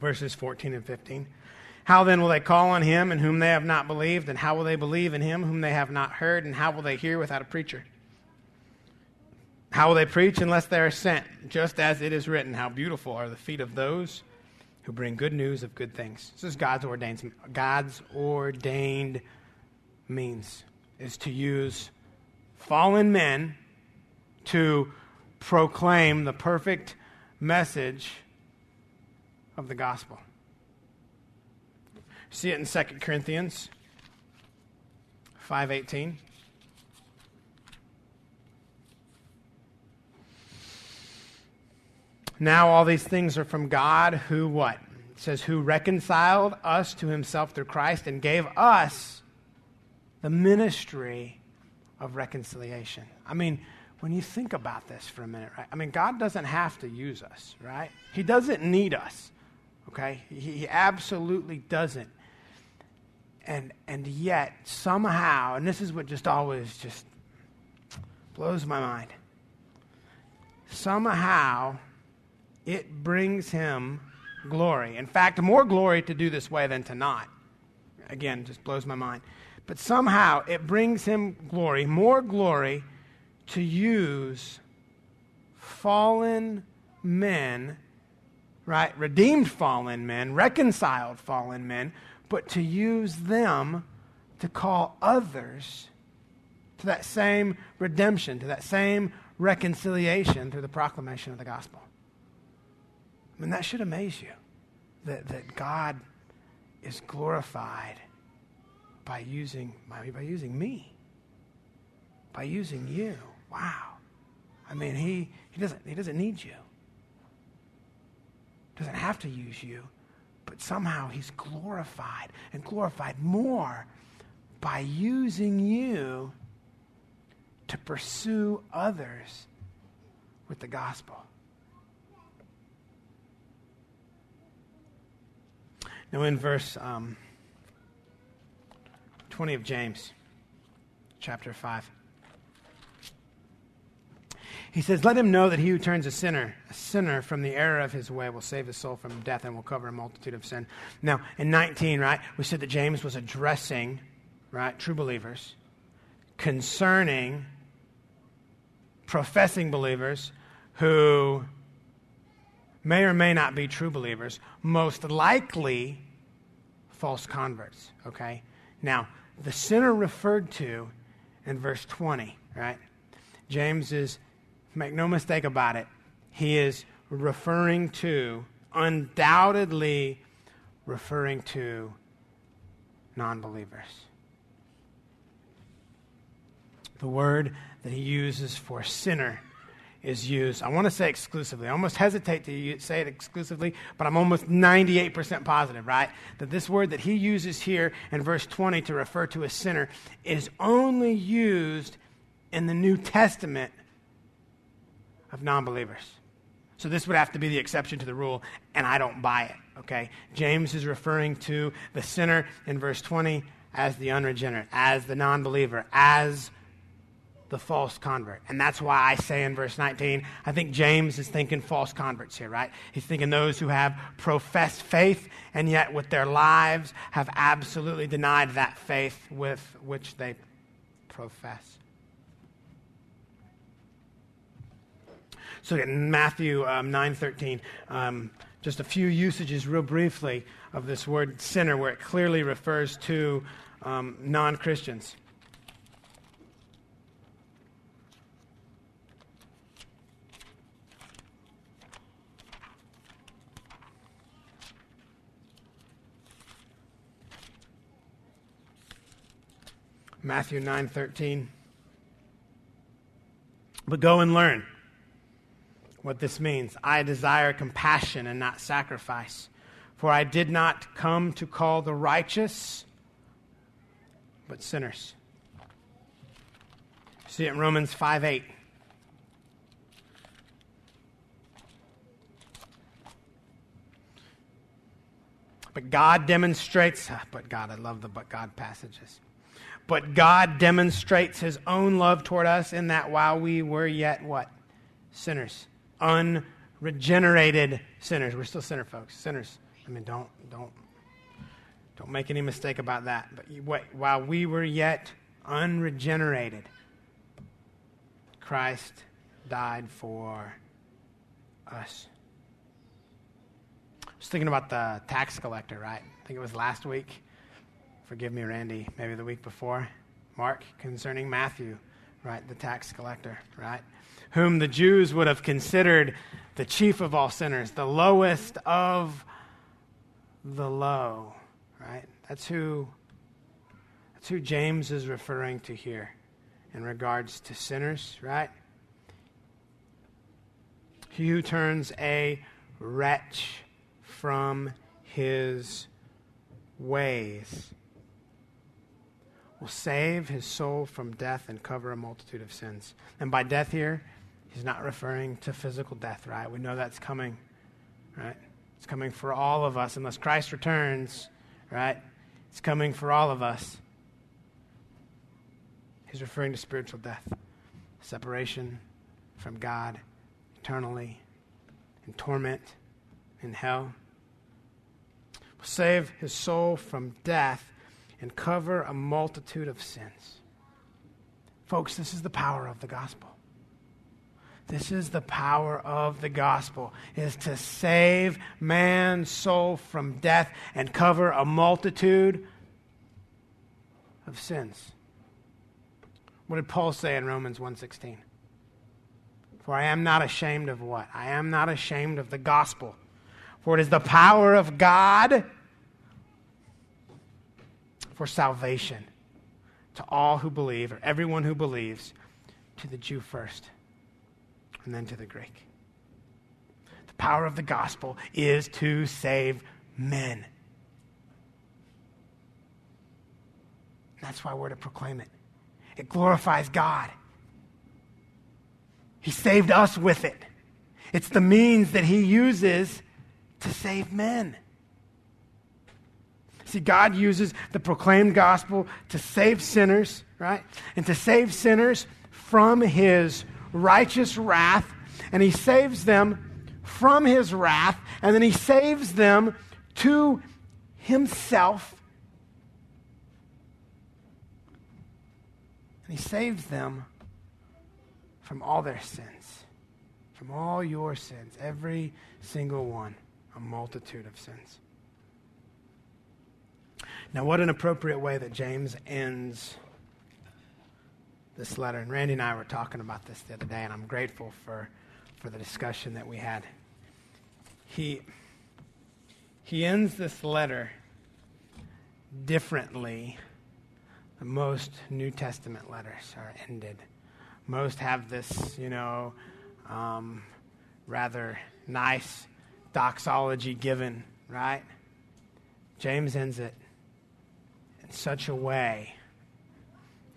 A: verses 14 and 15. How then will they call on him in whom they have not believed? And how will they believe in him whom they have not heard? And how will they hear without a preacher? How will they preach unless they are sent? Just as it is written, How beautiful are the feet of those who bring good news of good things. This is God's ordained, God's ordained means, is to use fallen men to proclaim the perfect message of the gospel. See it in 2 Corinthians 5:18. Now all these things are from God who what? It says who reconciled us to himself through Christ and gave us the ministry of reconciliation. I mean, when you think about this for a minute, right? I mean, God doesn't have to use us, right? He doesn't need us. Okay? He, he absolutely doesn't. And and yet somehow, and this is what just always just blows my mind. Somehow it brings him glory. In fact, more glory to do this way than to not. Again, just blows my mind. But somehow it brings him glory, more glory, to use fallen men, right? Redeemed fallen men, reconciled fallen men, but to use them to call others to that same redemption, to that same reconciliation through the proclamation of the gospel. I mean, that should amaze you that, that God is glorified by using, by, by using me, by using you. Wow. I mean, he, he, doesn't, he doesn't need you, doesn't have to use you, but somehow he's glorified and glorified more by using you to pursue others with the gospel. Now, in verse um, 20 of James, chapter 5, he says, Let him know that he who turns a sinner, a sinner from the error of his way, will save his soul from death and will cover a multitude of sin. Now, in 19, right, we said that James was addressing, right, true believers concerning professing believers who may or may not be true believers, most likely false converts, okay? Now, the sinner referred to in verse 20, right? James is, make no mistake about it, he is referring to, undoubtedly referring to non believers. The word that he uses for sinner is used. I want to say exclusively. I almost hesitate to say it exclusively, but I'm almost 98% positive, right? That this word that he uses here in verse 20 to refer to a sinner is only used in the New Testament of non believers. So this would have to be the exception to the rule, and I don't buy it, okay? James is referring to the sinner in verse 20 as the unregenerate, as the non believer, as the false convert. And that's why I say in verse 19, I think James is thinking false converts here, right? He's thinking those who have professed faith and yet with their lives have absolutely denied that faith with which they profess. So in Matthew um, 9.13, um, just a few usages real briefly of this word sinner where it clearly refers to um, non-Christians. Matthew 9:13. But go and learn what this means. I desire compassion and not sacrifice, for I did not come to call the righteous, but sinners. See it in Romans 5 8. But God demonstrates, but God, I love the but God passages. But God demonstrates his own love toward us in that while we were yet what? Sinners unregenerated sinners. We're still sinner folks, sinners. I mean, don't don't don't make any mistake about that. But you, wait, while we were yet unregenerated, Christ died for us. I was thinking about the tax collector, right? I think it was last week. Forgive me, Randy. Maybe the week before. Mark, concerning Matthew, right? The tax collector, right? whom the Jews would have considered the chief of all sinners, the lowest of the low, right? That's who that's who James is referring to here in regards to sinners, right? He who turns a wretch from his ways will save his soul from death and cover a multitude of sins. And by death here, He's not referring to physical death, right? We know that's coming, right? It's coming for all of us. Unless Christ returns, right? It's coming for all of us. He's referring to spiritual death, separation from God eternally, in torment, in hell. Will save his soul from death and cover a multitude of sins. Folks, this is the power of the gospel. This is the power of the gospel is to save man's soul from death and cover a multitude of sins. What did Paul say in Romans 1:16? For I am not ashamed of what? I am not ashamed of the gospel. For it is the power of God for salvation to all who believe, or everyone who believes, to the Jew first and then to the Greek. The power of the gospel is to save men. That's why we're to proclaim it. It glorifies God. He saved us with it. It's the means that He uses to save men. See, God uses the proclaimed gospel to save sinners, right? And to save sinners from His righteous wrath, and he saves them from his wrath, and then he saves them to himself. And he saves them from all their sins, from all your sins, every single one, a multitude of sins. Now, what an appropriate way that James ends this letter. And Randy and I were talking about this the other day, and I'm grateful for, for the discussion that we had. He, he ends this letter differently than most New Testament letters are ended. Most have this, you know, um, rather nice doxology given, right? James ends it in such a way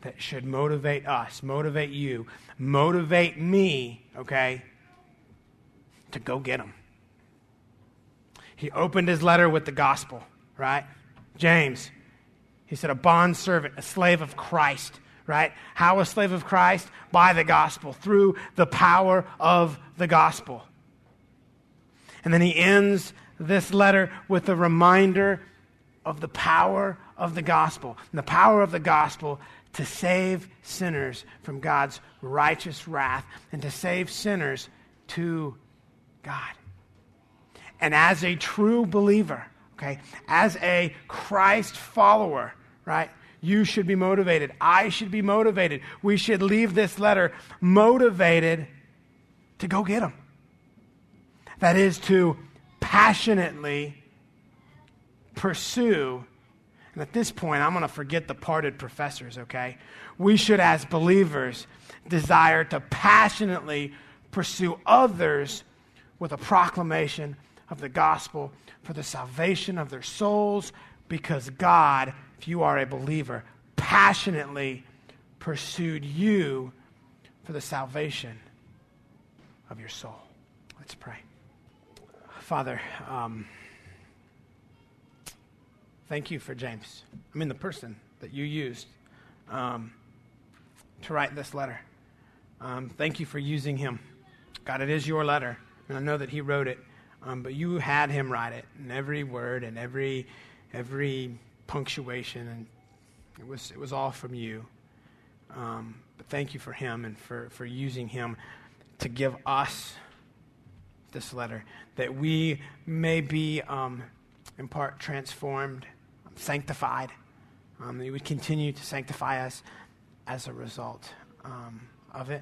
A: that should motivate us, motivate you, motivate me, okay, to go get them. He opened his letter with the gospel, right? James, he said, a bond servant, a slave of Christ, right? How a slave of Christ? By the gospel, through the power of the gospel. And then he ends this letter with a reminder of the power of the gospel. And the power of the gospel to save sinners from God's righteous wrath and to save sinners to God. And as a true believer, okay, as a Christ follower, right, you should be motivated. I should be motivated. We should leave this letter motivated to go get them. That is to passionately pursue. And at this point, I'm going to forget the parted professors, okay? We should, as believers, desire to passionately pursue others with a proclamation of the gospel for the salvation of their souls because God, if you are a believer, passionately pursued you for the salvation of your soul. Let's pray. Father, um, thank you for James. I mean, the person that you used um, to write this letter. Um, thank you for using him. God, it is your letter, and I know that he wrote it. Um, but you had him write it, and every word and every every punctuation, and it was it was all from you. Um, but thank you for him and for, for using him to give us this letter, that we may be um, in part transformed, sanctified, um, that you would continue to sanctify us as a result um, of it.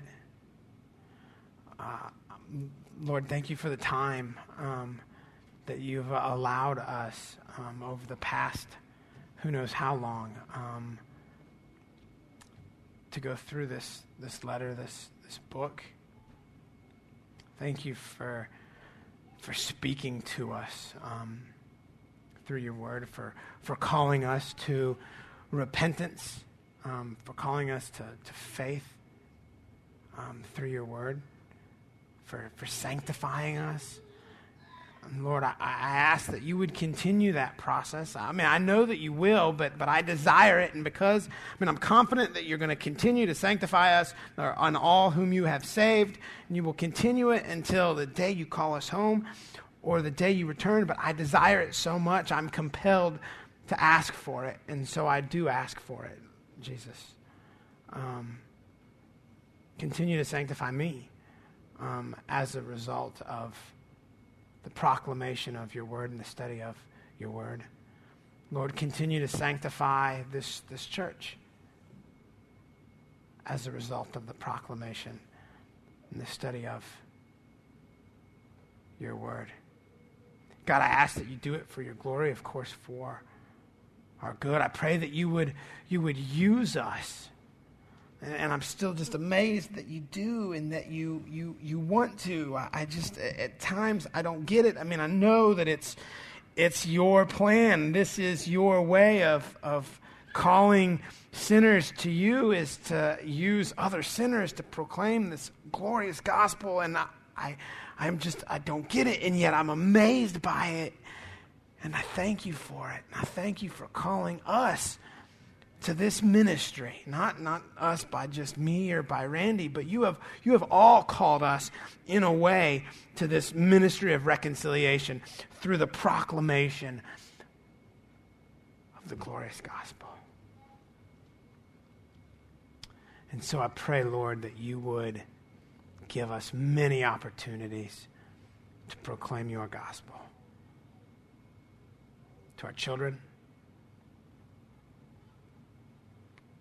A: Uh, Lord, thank you for the time um, that you've allowed us um, over the past, who knows how long, um, to go through this, this letter, this, this book. Thank you for, for speaking to us um, through your word, for, for calling us to repentance, um, for calling us to, to faith um, through your word for, for sanctifying us. And Lord, I, I ask that you would continue that process. I mean, I know that you will, but, but I desire it. And because, I mean, I'm confident that you're going to continue to sanctify us on all whom you have saved. And you will continue it until the day you call us home or the day you return. But I desire it so much, I'm compelled to ask for it. And so I do ask for it, Jesus. Um, continue to sanctify me um, as a result of the proclamation of your word and the study of your word. Lord, continue to sanctify this, this church as a result of the proclamation and the study of your word. God, I ask that you do it for your glory, of course, for our good. I pray that you would, you would use us and I'm still just amazed that you do and that you, you, you want to. I just, at times, I don't get it. I mean, I know that it's, it's your plan. This is your way of, of calling sinners to you is to use other sinners to proclaim this glorious gospel. And I, I, I'm just, I don't get it. And yet I'm amazed by it. And I thank you for it. And I thank you for calling us to this ministry, not, not us by just me or by Randy, but you have, you have all called us in a way to this ministry of reconciliation through the proclamation of the glorious gospel. And so I pray, Lord, that you would give us many opportunities to proclaim your gospel to our children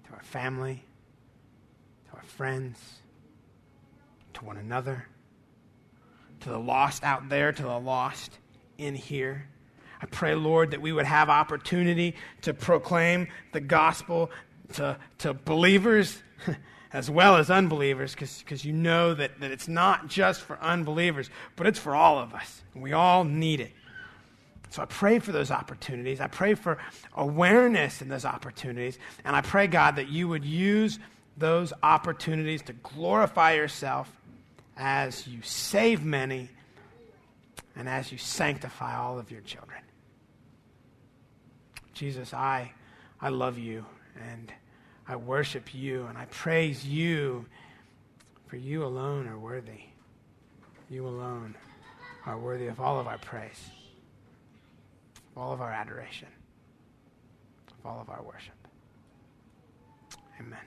A: to our family, to our friends, to one another, to the lost out there, to the lost in here. I pray, Lord, that we would have opportunity to proclaim the gospel to, to believers as well as unbelievers because you know that, that it's not just for unbelievers, but it's for all of us. We all need it. So I pray for those opportunities. I pray for awareness in those opportunities. And I pray, God, that you would use those opportunities to glorify yourself as you save many and as you sanctify all of your children. Jesus, I, I love you and I worship you and I praise you, for you alone are worthy. You alone are worthy of all of our praise, of all of our adoration, of all of our worship. Amen.